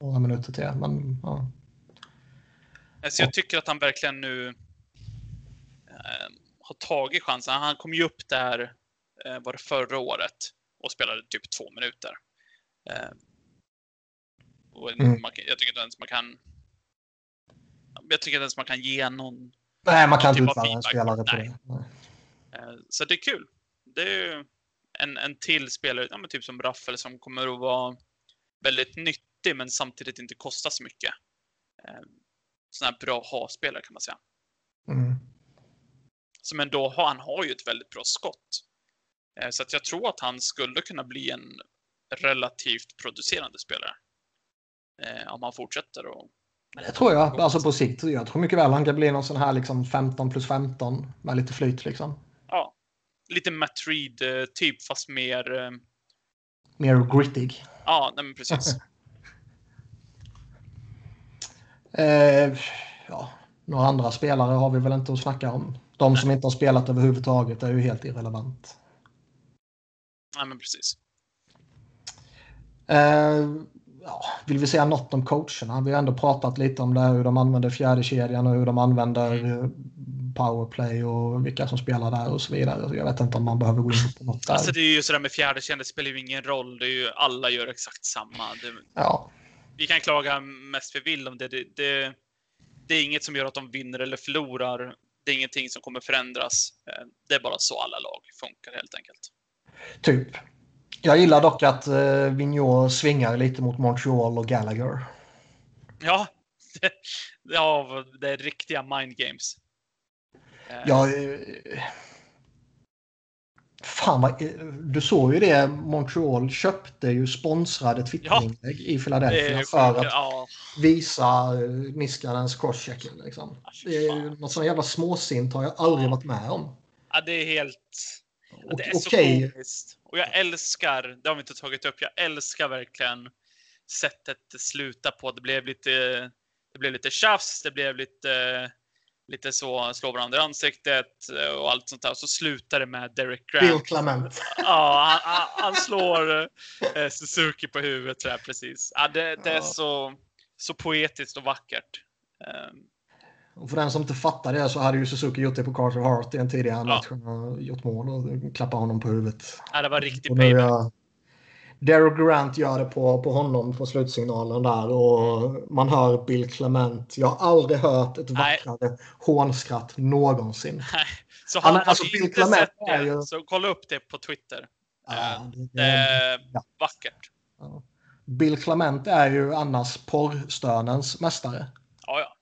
Några minuter till. Men, ja. Alltså jag tycker att han verkligen nu eh, har tagit chansen. Han kom ju upp där, eh, var det förra året, och spelade typ två minuter. Eh, och Mm. man, jag tycker inte ens man kan... Jag tycker inte ens man kan ge någon... Nej, man kan inte Typ av utföra en spelare på det. Nej. Eh, så det är kul. Det är ju en, en till spelare, ja, typ som Raffel, som kommer att vara väldigt nyttig, men samtidigt inte kosta så mycket. Eh, sån här bra ha-spelare kan man säga. Mm. ändå har, han har ju ett väldigt bra skott. Eh, Så att jag tror att han skulle kunna bli en relativt producerande spelare. Eh, om han fortsätter och... Det tror jag. Alltså på sikt. Jag tror mycket väl han kan bli någon sån här liksom 15 plus 15 med lite flyt liksom. Ja, lite Matt Reed-typ, fast mer... eh, Mer grittig. Ja, nej men precis. Eh, ja, några andra spelare har vi väl inte att snacka om. De som inte har spelat överhuvudtaget är ju helt irrelevant. nej men precis. Eh, ja, vill vi säga något om coacherna? Vi har ändå pratat lite om det hur de använder fjärde kedjan och hur de använder eh, powerplay och vilka som spelar där och så vidare. Jag vet inte om man behöver gå in på något där. Alltså det är ju sådär med fjärde det spelar ju ingen roll. Det är ju, alla gör exakt samma. Det, Ja, vi kan klaga mest vi vill om det. Det, det. det är inget som gör att de vinner eller förlorar. Det är ingenting som kommer förändras. Eh, Det är bara så alla lag funkar helt enkelt. typ. Jag gillar dock att eh, Vigneault svingar lite mot Montreal och Gallagher. Ja, det, ja, det är riktiga mind games. Eh, Ja, eh, fan vad, eh, du såg ju det. Montreal köpte ju sponsrade Twitterinlägg i det Philadelphia för att Ja, visa eh, Niskanens crosschecking. Liksom. fy Det är ju något sånt jävla småsint har jag aldrig varit med om. ja, det är helt... Och- Det är så Okej, komiskt. Och jag älskar, det har vi inte tagit upp, jag älskar verkligen sättet det slutar på. Det blev lite, det blev lite tjafs, det blev lite, lite så, slår varandra i ansiktet eh, och allt sånt där. Så slutar det med Derek Grant. Bill Clement. Ja, han, han, slår eh, Suzuki på huvudet där precis. Ja, det, det är Ja. så, så poetiskt och vackert. Eh, Och för den som inte fattar det så hade ju Suzuki gjort det på Carter Hart i en tidigare match. Han har gjort mål och klappat honom på huvudet. ja, det var riktig Och nu payback. Daryl Grant gör det på, på honom på slutsignalen där och man hör Bill Clement. Jag har aldrig hört ett Nej. vackrare hånskratt någonsin. Så Han- har, har alltså, inte Clement sett det, ju- så kolla upp det på Twitter. Ja, det- Det är Ja. vackert. Ja. Bill Clement är ju annars porrstönens mästare. Ja, ja.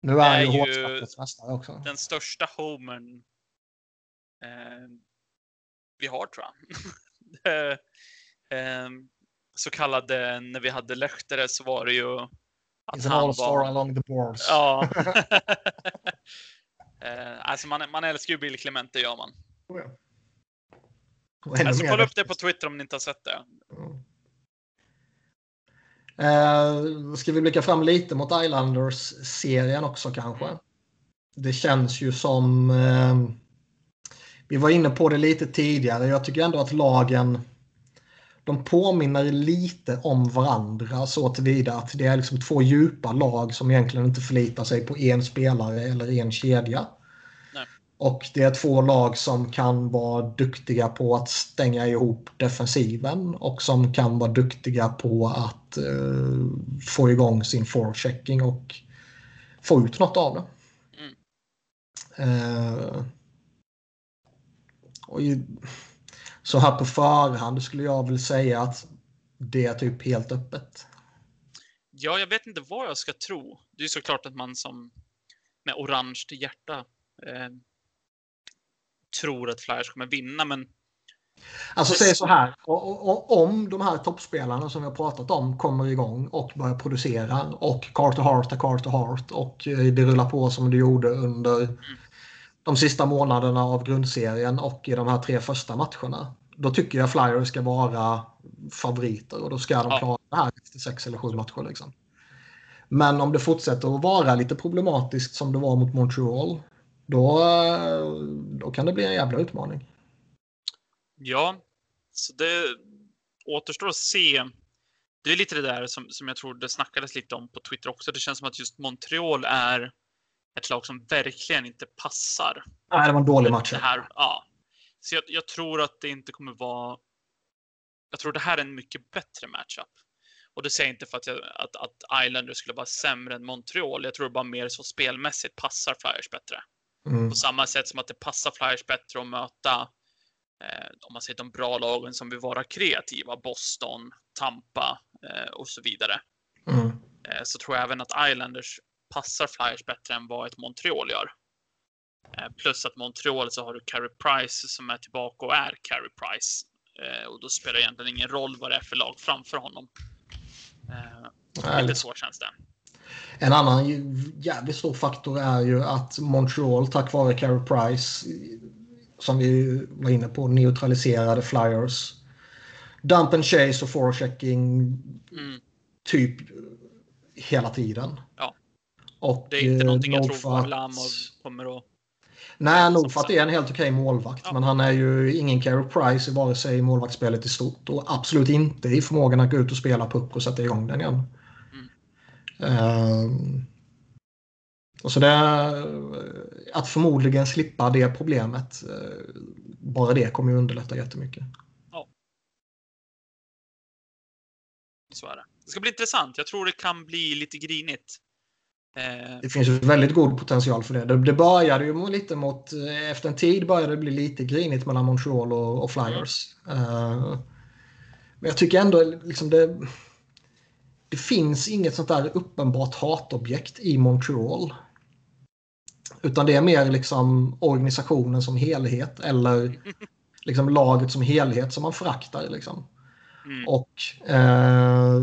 Nu är han är ju ju- hånskrattets mästare också. Den största homern eh, vi har tror jag. Det, eh, så kallade, när vi hade Lehtere så var det ju att He's an han var... along the boards. Ja. eh, alltså man, man älskar ju Bill Clement, det gör man. Och ännu Alltså kolla upp det på Twitter om ni inte har sett det. Eh, ska vi blicka fram lite mot Islanders-serien också kanske? Det känns ju som... Eh, vi var inne på det lite tidigare. Jag tycker ändå att lagen... De påminner lite om varandra så tillvida att det är liksom två djupa lag som egentligen inte förlitar sig på en spelare eller en kedja. Nej. Och det är två lag som kan vara duktiga på att stänga ihop defensiven och som kan vara duktiga på att eh, få igång sin forechecking och få ut något av det. Mm. Eh, och i, så här på förhand skulle jag väl säga att det är typ helt öppet. Ja, jag vet inte vad jag ska tro. Det är såklart att man som med orange till hjärta eh, tror att Flyers kommer vinna, men Alltså säg så här, och, och, och, om de här toppspelarna som vi har pratat om kommer igång och börjar producera och Carter Hart är Carter Hart och eh, det rullar på som det gjorde under de sista månaderna av grundserien och i de här tre första matcherna. Då tycker jag Flyers ska vara favoriter och då ska de Ja. klara det här efter sex eller sju matcher. Liksom. Men om det fortsätter att vara lite problematiskt som det var mot Montreal, då, då kan det bli en jävla utmaning. Ja, så det återstår att se. Det är lite det där som, som jag tror det snackades lite om på Twitter också. Det känns som att just Montreal är ett lag som verkligen inte passar. Nej, det var en dålig match. Det här, ja. Så jag, jag tror att det inte kommer vara... Jag tror det här är en mycket bättre matchup. Och det säger jag inte för att, jag, att, att Islanders skulle vara sämre än Montreal. Jag tror bara mer så spelmässigt passar Flyers bättre. Mm. På samma sätt som att det passar Flyers bättre att möta eh, om man säger de bra lagen som vill vara kreativa. Boston, Tampa eh, och så vidare. Mm. Eh, så tror jag även att Islanders passar Flyers bättre än vad ett Montreal gör. Eh, plus att Montreal så har du Carey Price som är tillbaka och är Carey Price. Eh, och då spelar det egentligen ingen roll vad det är för lag framför honom. Eh, lite så känns det. En annan jävligt stor faktor är ju att Montreal tack vare Carey Price som vi var inne på neutraliserade Flyers. Dump and chase och forechecking Mm. typ hela tiden. Ja. Och, Det är inte någonting jag tror Varlamov kommer att... Nej, nog för att det är en helt okej målvakt. Ja. Men han är ju ingen Carey Price i vare sig målvaktsspelet i stort och absolut inte i förmågan att gå ut och spela puck och sätta igång den igen. Mm. Ehm, och så det är, att förmodligen slippa det problemet. eh, Bara det kommer ju underlätta jättemycket. Så är det. Det ska bli intressant. Jag tror det kan bli lite grinigt. Eh, Det finns ju väldigt god potential för det. Det, det började ju lite mot, eh, efter en tid började det bli lite grinigt mellan Montreal och, och Flyers. Eh, men jag tycker ändå liksom det, det finns inget sånt där uppenbart hatobjekt i Montreal. Utan det är mer liksom organisationen som helhet eller liksom laget som helhet som man föraktar. Liksom. mm. Och eh,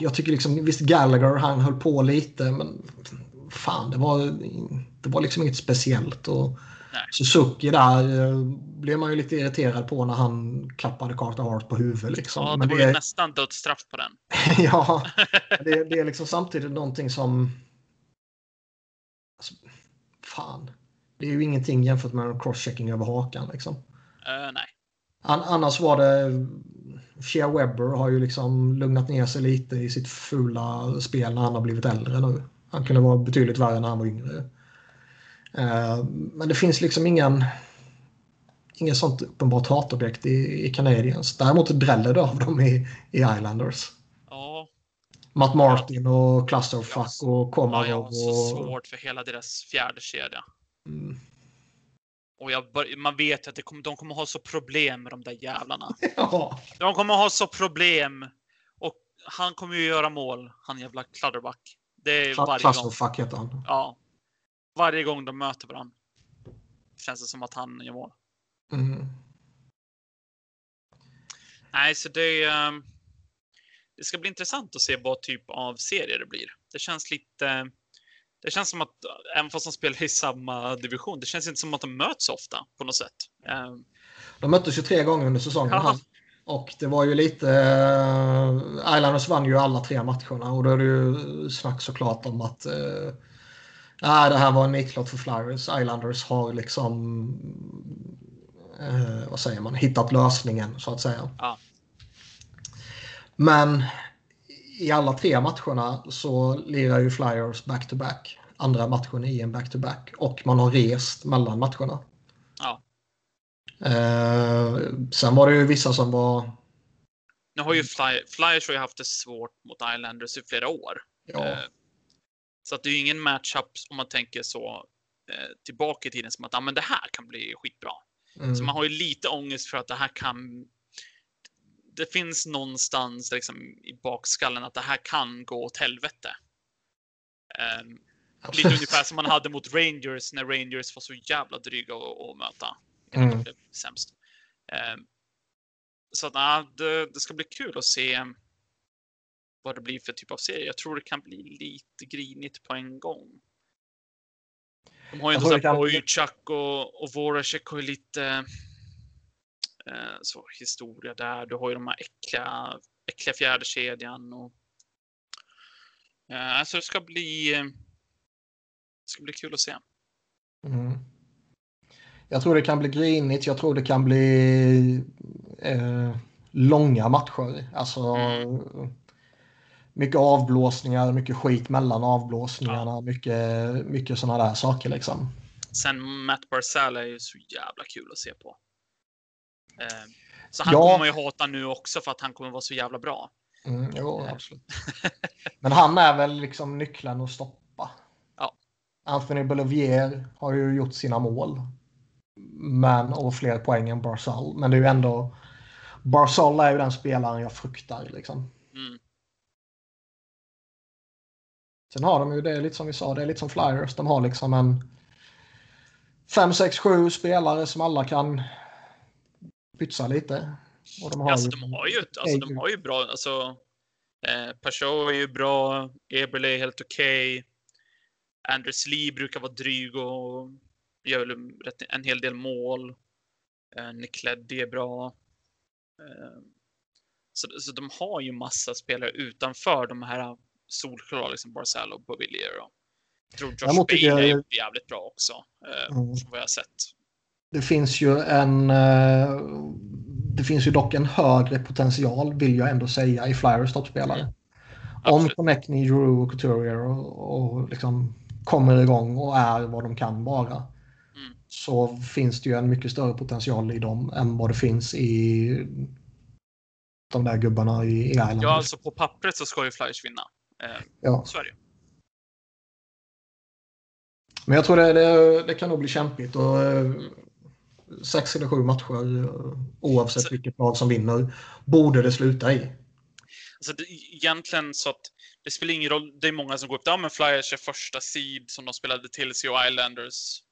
jag tycker liksom, visst Gallagher han höll på lite men fan det var, det var liksom inget speciellt. Och Nej. Suzuki där eh, blev man ju lite irriterad på när han klappade Carter Hart på huvudet. Liksom. Ja, det men var det, ju nästan dödsstraff på den. ja, det, det är liksom samtidigt någonting som fan. Det är ju ingenting jämfört med crosschecking över hakan liksom. Uh, nej. An annars var det... Shea Webber har ju liksom lugnat ner sig lite i sitt fula spel när han har blivit äldre nu. Han kunde vara betydligt värre när han var yngre. Uh, men det finns liksom ingen... Inget sånt uppenbart hatobjekt i, i Canadiens. Däremot dräller det av dem i, i Islanders. Ja. Matt Martin och Clusterfuck och Komarov. Ja, jag har så svårt för hela deras fjärde kedja. Mm. Och jag bör, man vet att det kommer, de kommer ha så problem med de där jävlarna. Ja. De kommer ha så problem. Och han kommer ju göra mål, han jävla Clutterbuck. Det är varje gång. Clusterfuck heter han. Ja. Varje gång de möter varandra. Känns det som att han gör mål. Mm. Nej, så det, ehm, det ska bli intressant att se vad typ av serie det blir. Det känns lite... Det känns som att, även fast de spelar i samma division, det känns inte som att de möts ofta på något sätt. Ehm, De möttes ju tre gånger under säsongen. Ja. Och det var ju lite... Uh, Islanders vann ju alla tre matcherna och då är det ju snack såklart om att uh, nej, det här var en nitlott för Flyers. Islanders har liksom... eh, vad säger man? Hittat lösningen så att säga. Ja. Men i alla tre matcherna så lirar ju Flyers back-to-back. Andra matchen i en back-to-back. Och man har rest mellan matcherna. Ja. Eh, sen var det ju vissa som var... Nu har ju Fly, Flyers har ju haft det svårt mot Islanders i flera år. Ja, Eh, Så att det är ju ingen matchup om man tänker så eh, tillbaka i tiden som att ah, men det här kan bli skitbra. mm, Så man har ju lite ångest för att det här kan... Det finns någonstans liksom i bakskallen att det här kan gå åt helvete. Ehm, lite ungefär som man hade mot Rangers när Rangers var så jävla dryga att, att möta. Mm. De blev sämst. Ehm, så att, ja, det, det ska bli kul att se vad det blir för typ av serie. Jag tror det kan bli lite grinigt på en gång. De har ju det såhär kan- Boychuk och, och Voracek har ju lite så historia där. Du har ju de här äckliga, äckliga fjärde kedjan och eh, så det ska bli eh, det ska bli kul att se. Mm. Jag tror det kan bli grinigt. Jag tror det kan bli eh, långa matcher. Alltså Mm. mycket avblåsningar, mycket skit mellan avblåsningarna, mycket, mycket sådana där saker liksom. Sen Matt Barzal är ju så jävla kul att se på. Eh, så han Ja. kommer man ju hata nu också för att han kommer vara så jävla bra. Mm, jo, Eh. absolut. Men han är väl liksom nyckeln att stoppa. Ja. Anthony Bolivier har ju gjort sina mål. Men, och fler poäng än Barzal. Men det är ju ändå... Barzal är ju den spelaren jag fruktar. Liksom. Mm. Sen har de ju, det är lite som vi sa, det är lite som Flyers. De har liksom en 5, 6, 7 spelare som alla kan pytsa lite. Och de har Alltså, ju- de har ju, alltså, de har ju bra, alltså. Eh, Peugeot är ju bra. Eberle är helt okej. Anders Lee brukar vara dryg och gör väl rätt- en hel del mål. Eh, Nick Leddy är bra. Eh, så, så de har ju massa spelare utanför de här solklara, liksom Barzal och Bovillier. Jag tror Josh jag- är jävligt bra också, eh, Mm. från vad jag har sett. Det finns ju en... eh, Det finns ju dock en högre potential, vill jag ändå säga, i Flyers toppspelare. Om Absolut. Connecting, Giroux och Couturier och, och liksom kommer igång och är vad de kan vara. Mm. Så finns det ju en mycket större potential i dem än vad det finns i de där gubbarna i, i Islanders. Ja, alltså på pappret så ska ju Flyers vinna. Eh, Ja. så är det ju. Men jag tror det, det, det kan nog bli kämpigt. Och, eh, sex eller sju matcher, eh, oavsett Så- vilket lag som vinner, borde det sluta i. Alltså det, egentligen så att det spelar ingen roll. Det är många som går upp. Ja, men Flyers är första seed som de spelade till sig och Islanders.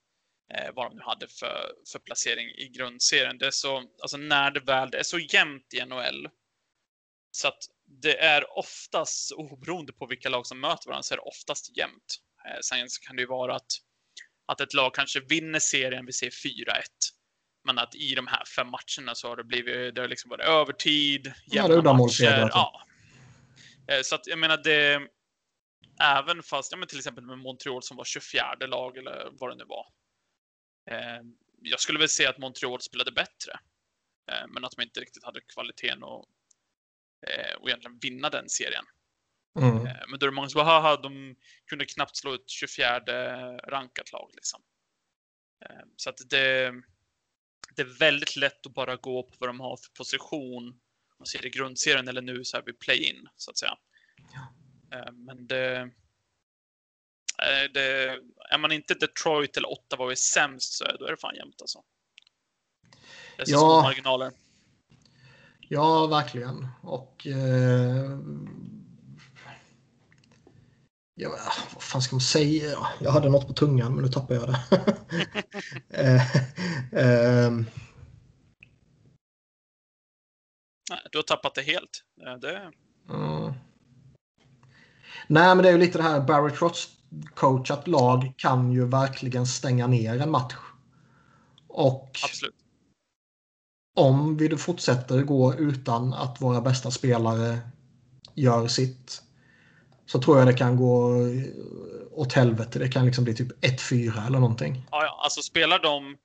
Eh, vad de nu hade för, för placering i grundserien. Det är så, alltså när det väl det är så jämnt i NHL. Så att det är oftast, oberoende på vilka lag som möter varandra, så är det oftast jämnt. Eh, sen kan det ju vara att, att ett lag kanske vinner serien, vi ser 4-1. Men att i de här fem matcherna så har det blivit, det har liksom varit övertid, Ja, jämna uddamålssegrar, matcher. typ. Ja. Eh, Så att jag menar det... även fast, ja, men till exempel med Montreal som var 24 lag eller vad det nu var. Eh, jag skulle väl säga att Montreal spelade bättre. Eh, men att de inte riktigt hade kvaliteten och, eh, och egentligen vinna den serien. Mm. Eh, men då är det många som bara, haha, de kunde knappt slå ett 24 rankat lag liksom. Eh, så att det, det är väldigt lätt att bara gå på vad de har för position. Man ser det i grundserien eller nu så här vid play-in så att säga. Ja. Eh, men det, eh, det, är man inte Detroit eller Ottawa och är sämst så är, då är det fan jämnt alltså. Det är så Ja. små marginaler. Ja, verkligen. Och... Eh, ja, vad fan ska man säga? Jag hade något på tungan, men nu tappade jag det. eh, ehm, Nej, du har tappat det helt. Eh, Det, mm. Nej, men det är ju lite det här. Barry Trotz coachat lag kan ju verkligen stänga ner en match. Och absolut. om vi fortsätter gå utan att våra bästa spelare gör sitt så tror jag det kan gå åt helvete. Det kan liksom bli typ 1-4 eller någonting. Ja, ja, alltså spelar de...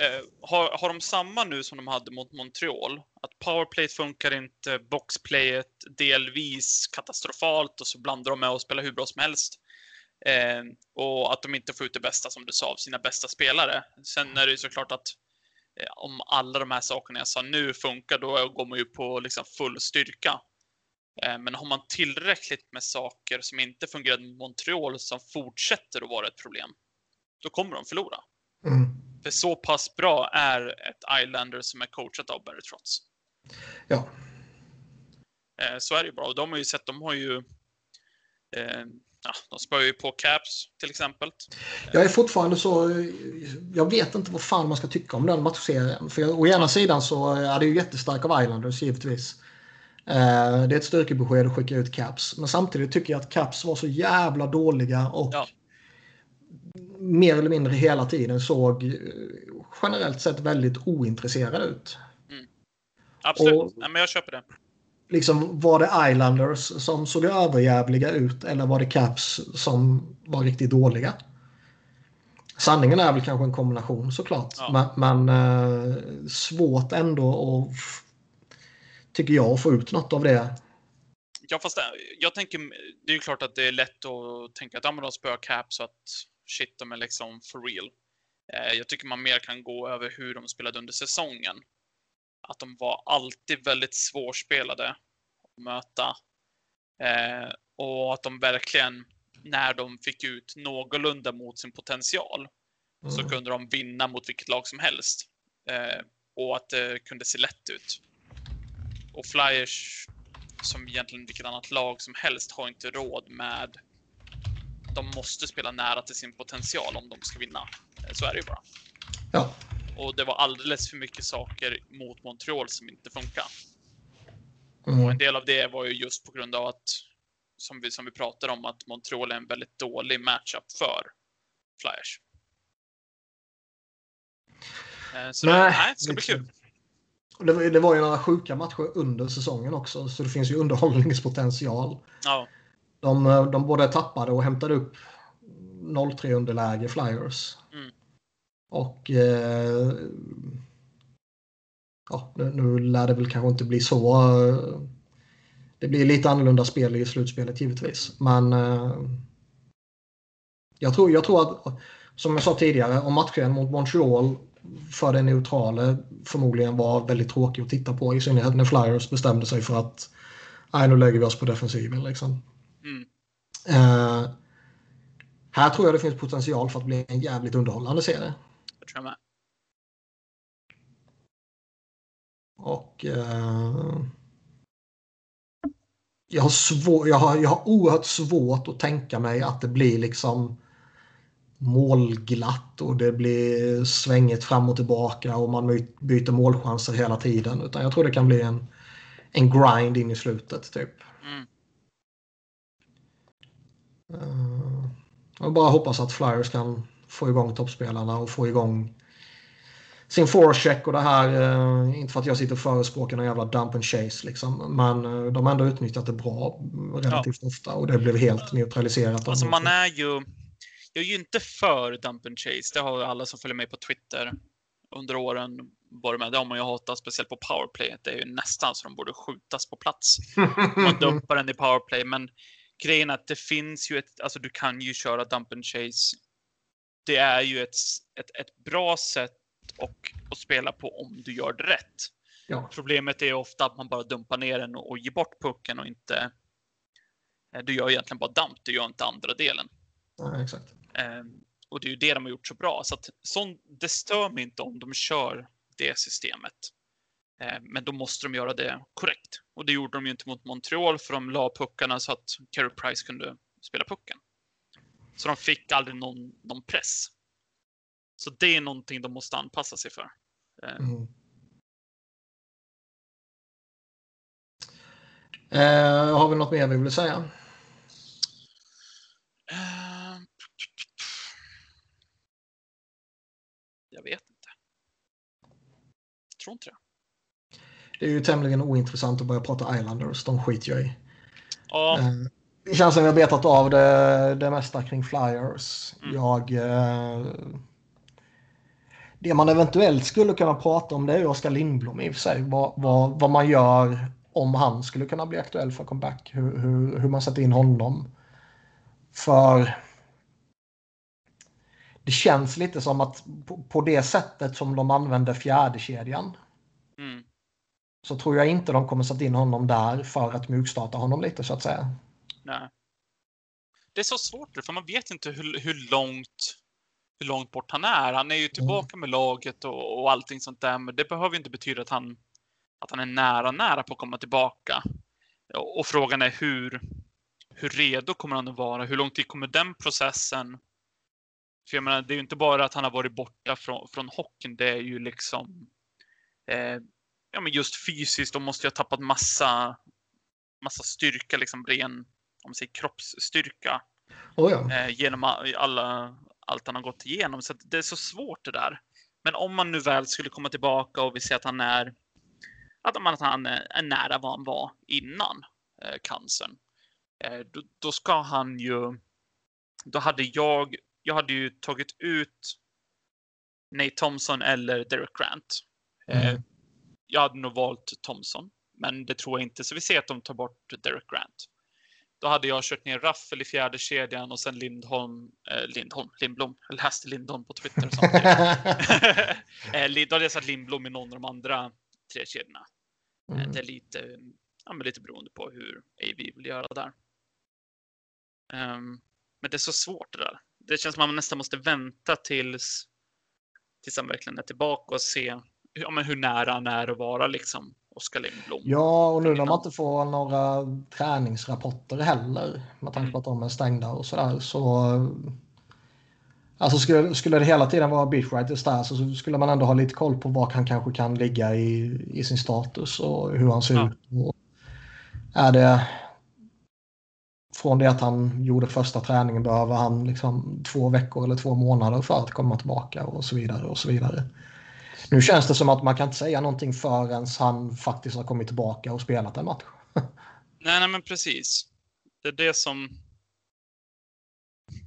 Eh, har, har de samma nu som de hade mot Montreal? Att powerplay funkar inte, boxplayet delvis katastrofalt och så blandar de med och spelar hur bra som helst. Eh, och att de inte får ut det bästa som du sa av sina bästa spelare. Sen är det ju såklart att eh, om alla de här sakerna jag sa nu funkar, då går man ju på liksom full styrka. Eh, men har man tillräckligt med saker som inte fungerar mot Montreal som fortsätter att vara ett problem, då kommer de förlora. Mm. För så pass bra är ett Islander som är coachat av Barry Trotz. Ja. Eh, Så är det ju bra. Och de har ju sett, de har ju... Eh, ja, de spör ju på Caps till exempel. Jag är fortfarande så... Jag vet inte vad fan man ska tycka om den matchserien. För jag, å ena sidan så är det ju jättestark av Islanders givetvis. Eh, det är ett styrkebesked att skicka ut Caps. Men samtidigt tycker jag att Caps var så jävla dåliga och Ja. Mer eller mindre hela tiden såg eh, generellt sett väldigt ointresserade ut. Absolut. Och- Nej, men jag köper det. Liksom, var det Islanders som såg överjävliga ut eller var det Caps som var riktigt dåliga? Sanningen är väl kanske en kombination såklart. Ja. Men, men eh, svårt ändå att, tycker jag, att få ut något av det. Ja, fast det, jag tänker, det är ju klart att det är lätt att tänka att ja, men de spöar Caps och att shit, de är liksom for real. Eh, jag tycker man mer kan gå över hur de spelade under säsongen. Att de var alltid väldigt svårspelade att möta. Eh, och att de verkligen, när de fick ut någorlunda mot sin potential, så Mm. kunde de vinna mot vilket lag som helst. Eh, och att det kunde se lätt ut. Och Flyers, som egentligen vilket annat lag som helst, har inte råd med... De måste spela nära till sin potential om de ska vinna. Eh, Så är det ju bara. Ja. Och det var alldeles för mycket saker mot Montreal som inte funkar. Och Mm. en del av det var ju just på grund av att, som vi, som vi pratade om, att Montreal är en väldigt dålig matchup för Flyers. Eh, Så Nej, nej, nej, det ska bli kul. Och Det, var, det var ju några sjuka matcher under säsongen också så det finns ju underhållningspotential. Ja, De, eh, de både tappade och hämtade upp 0-3 underläge Flyers. Mm. Och eh, ja, nu, nu lär det väl kanske inte bli så. eh, Det blir lite annorlunda spel i slutspelet givetvis. Men eh, jag, tror, jag tror att, som jag sa tidigare, om matchen mot Montreal för den neutrale förmodligen var väldigt tråkig att titta på. I synnerhet när Flyers bestämde sig för att nej, nu lägger vi oss på defensiven. Liksom. Mm. Eh, här tror jag det finns potential för att bli en jävligt underhållande serie. det tror jag med. Och eh, jag, har svår, jag, har, jag har oerhört svårt att tänka mig att det blir liksom målglatt och det blir svängigt fram och tillbaka och man byter målchanser hela tiden. Utan jag tror det kan bli en, en grind in i slutet typ. Mm. Eh, jag bara hoppas att Flyers kan få igång toppspelarna och få igång sin forecheck och det här. Eh, inte för att jag sitter och förespråkar någon jävla dump and chase liksom. Men eh, de har ändå utnyttjat det bra relativt ja. ofta och det blev helt neutraliserat. Alltså man är ju... Jag är ju inte för dump and chase. Det har alla som följer mig på Twitter under åren varit med. Har man ju hatat, speciellt på powerplay. Det är ju nästan så de borde skjutas på plats. Man dumpar den i powerplay. Men grejen att det finns ju ett, alltså du kan ju köra dump and chase. Det är ju ett, ett, ett bra sätt och, och spela på om du gör det rätt. Ja. Problemet är ofta att man bara dumpar ner den och, och ger bort pucken och inte... Eh, du gör egentligen bara dump, du gör inte andra delen. Ja, exakt. Um, och det är ju det de har gjort så bra. Så att, sån, det stör mig inte om de kör det systemet. Uh, men då måste de göra det korrekt. Och det gjorde de ju inte mot Montreal för de la puckarna så att Carey Price kunde spela pucken. Så de fick aldrig någon, någon press. Så det är någonting de måste anpassa sig för. Eh, mm. Eh, har vi något mer vi vill säga? Eh, jag vet inte. Jag tror inte det. Det är ju tämligen ointressant att börja prata Islanders. De skiter jag i. Ja. Eh, det känns som vi har betat av det, det mesta kring Flyers. Mm. Jag eh, det man eventuellt skulle kunna prata om det är Oskar Lindblom i och för sig. Vad, vad, vad man gör om han skulle kunna bli aktuell för comeback. Hur, hur, hur man sätter in honom. För det känns lite som att på, på det sättet som de använder fjärdekedjan mm. Så tror jag inte de kommer sätta in honom där för att mjukstarta honom lite så att säga. Nej. Det är så svårt för man vet inte hur, hur långt hur långt bort han är. Han är ju tillbaka mm. med laget och, och allting sånt där, men det behöver inte betyda att han, att han är nära, nära på att komma tillbaka. Och, och frågan är hur, hur redo kommer han att vara? Hur lång tid kommer den processen? För jag menar, det är ju inte bara att han har varit borta från, från hockeyn, det är ju liksom eh, ja, men just fysiskt, de måste ju ha tappat massa, massa styrka, liksom ren om man säger kroppsstyrka. Oh ja. eh, genom alla, allt han har gått igenom. Så det är så svårt det där. Men om man nu väl skulle komma tillbaka och vi ser att han är att han är nära vad han var innan eh, cancern. Eh, då, då, ska han ju. Då hade jag. Jag hade ju tagit ut. Nate Thompson eller Derek Grant. Eh, mm. Jag hade nog valt Thompson, men det tror jag inte. Så vi ser att de tar bort Derek Grant. Då hade jag kört ner Raffel i fjärde kedjan och sen Lindholm, eh, Lindholm, Lindblom, eller läste Lindholm på Twitter. eh, då hade jag satt Lindblom i någon av de andra tre kedjorna. Eh, mm. Det är lite, ja, men lite beroende på hur AV vill göra där. Um, men det är så svårt det där. Det känns som att man nästan måste vänta tills, tills han verkligen är tillbaka och se ja, men hur nära han är att vara liksom. Oskar Lindblom. Ja, och nu när man inte får några träningsrapporter heller med tanke på att de är stängda och sådär så. Alltså skulle, skulle det hela tiden vara beachwriters där så skulle man ändå ha lite koll på var han kanske kan ligga i, i sin status och hur han ser ja. ut. Är det från det att han gjorde första träningen behöver han liksom två veckor eller två månader för att komma tillbaka och så vidare och så vidare. Nu känns det som att man kan inte säga någonting förrän han faktiskt har kommit tillbaka och spelat en match. nej, nej, men precis. Det är det som...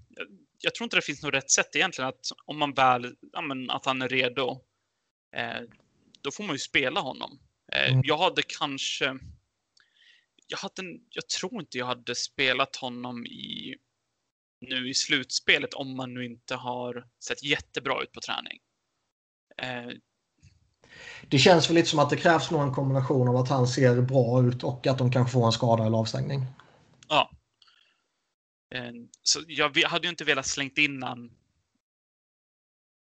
Jag, jag tror inte det finns något rätt sätt egentligen att om man väl, ja, men, att han är redo, eh, då får man ju spela honom. Eh, mm. Jag hade kanske... Jag, hade, jag tror inte jag hade spelat honom i nu i slutspelet om man nu inte har sett jättebra ut på träning. Eh, det känns väl lite som att det krävs nog en kombination av att han ser bra ut och att de kanske får en skada eller avstängning. Ja. Eh, så jag hade ju inte velat slängt in han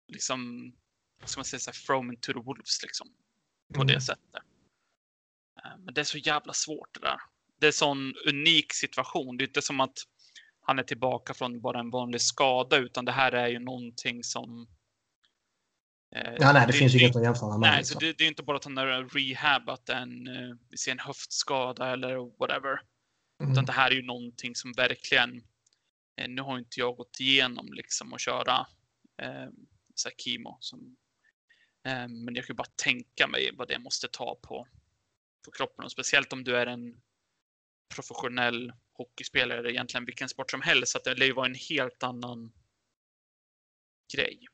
liksom, vad ska man säga, så här, to the wolves liksom. På mm. det sättet. Eh, men det är så jävla svårt det där. Det är en sån unik situation. Det är inte som att han är tillbaka från bara en vanlig skada, utan det här är ju någonting som ja, nej, det, det finns ju inget att jämföra med. Nej, liksom. så det, det, är inte bara att han har rehabat en, eh, en höftskada eller whatever. Mm. Utan det här är ju någonting som verkligen, eh, nu har inte jag gått igenom liksom att köra eh, så kemo som Eh, men jag kan bara tänka mig vad det måste ta på, på kroppen och speciellt om du är en professionell hockeyspelare egentligen vilken sport som helst. Så att det lär ju vara en helt annan grej.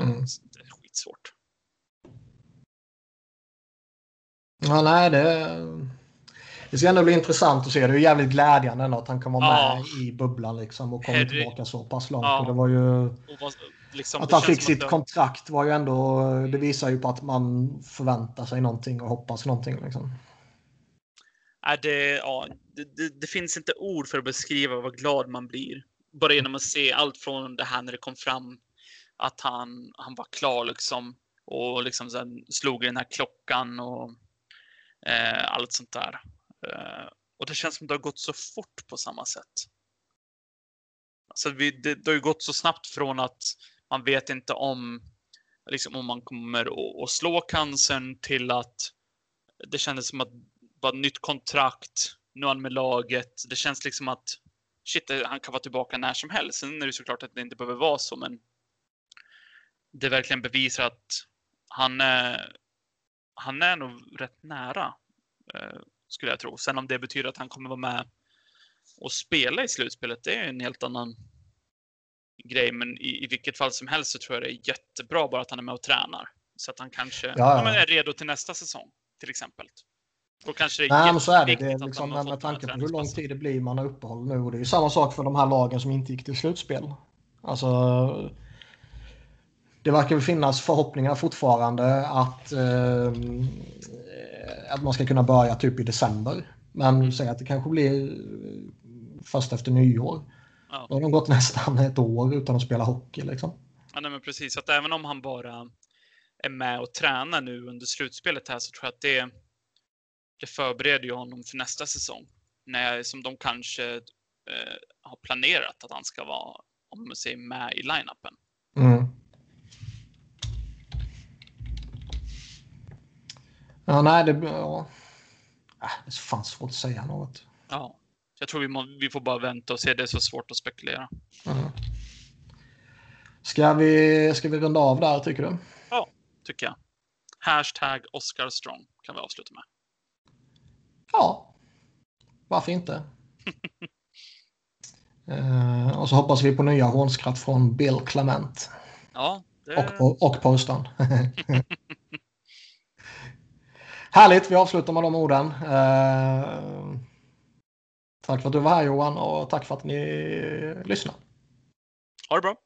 Mm. Det är skitsvårt. Ja, nej, det, det ska ändå bli intressant att se. Det är jävligt glädjande att han kan vara Ja. med i bubblan liksom och komma Herre- tillbaka så pass långt. Ja. Och det var ju, vad, liksom, att han fick sitt det- kontrakt var ju ändå, det visar ju på att man förväntar sig någonting och hoppas någonting. Liksom. är det, ja, det, det, det finns inte ord för att beskriva vad glad man blir. Bara genom att se allt från det här när det kom fram att han, han var klar liksom och liksom sen slog i den här klockan och eh, allt sånt där. Eh, och det känns som det har gått så fort på samma sätt. Alltså vi, det, det har ju gått så snabbt från att man vet inte om, liksom, om man kommer att, slå cancern till att det kändes som att bara nytt kontrakt, nu är han med laget. Det känns liksom att shit, han kan vara tillbaka när som helst. Sen är det såklart att det inte behöver vara så, men det verkligen bevisar att han han är nog rätt nära, eh, skulle jag tro. Sen om det betyder att han kommer vara med och spela i slutspelet, det är en helt annan grej. Men i, i vilket fall som helst så tror jag det är jättebra bara att han är med och tränar. Så att han kanske ja. ja, men är redo till nästa säsong, till exempel. Då kanske det är Nej, men så är det. det är att liksom, har med, tanke på hur lång tid det blir man har uppehåll nu. Och det är ju samma sak för de här lagen som inte gick till slutspel. Alltså, det verkar finnas förhoppningar fortfarande att, eh, att man ska kunna börja typ i december. Men Mm. säg att det kanske blir först efter nyår. Ja. Då har de gått nästan ett år utan att spela hockey. Liksom. Ja, nej, men precis. Att även om han bara är med och tränar nu under slutspelet här så tror jag att det, det förbereder ju honom för nästa säsong. När, som de kanske eh, har planerat att han ska vara, om man säger med i line-upen. Mm. Ja, nej, det... Ja. Äh, det är fan svårt att säga något. Ja. Så jag tror vi, må, vi får bara vänta och se. Det är så svårt att spekulera. Mm. Ska, vi, ska vi runda av där, tycker du? Tycker jag. Hashtag Oscar Strong kan vi avsluta med. Ja, varför inte? eh, och så hoppas vi på nya hånskratt från Bill Clement Ja, det... och, på, och postan. Härligt, vi avslutar med de orden. Eh, tack för att du var här Johan och tack för att ni lyssnade. ha det bra.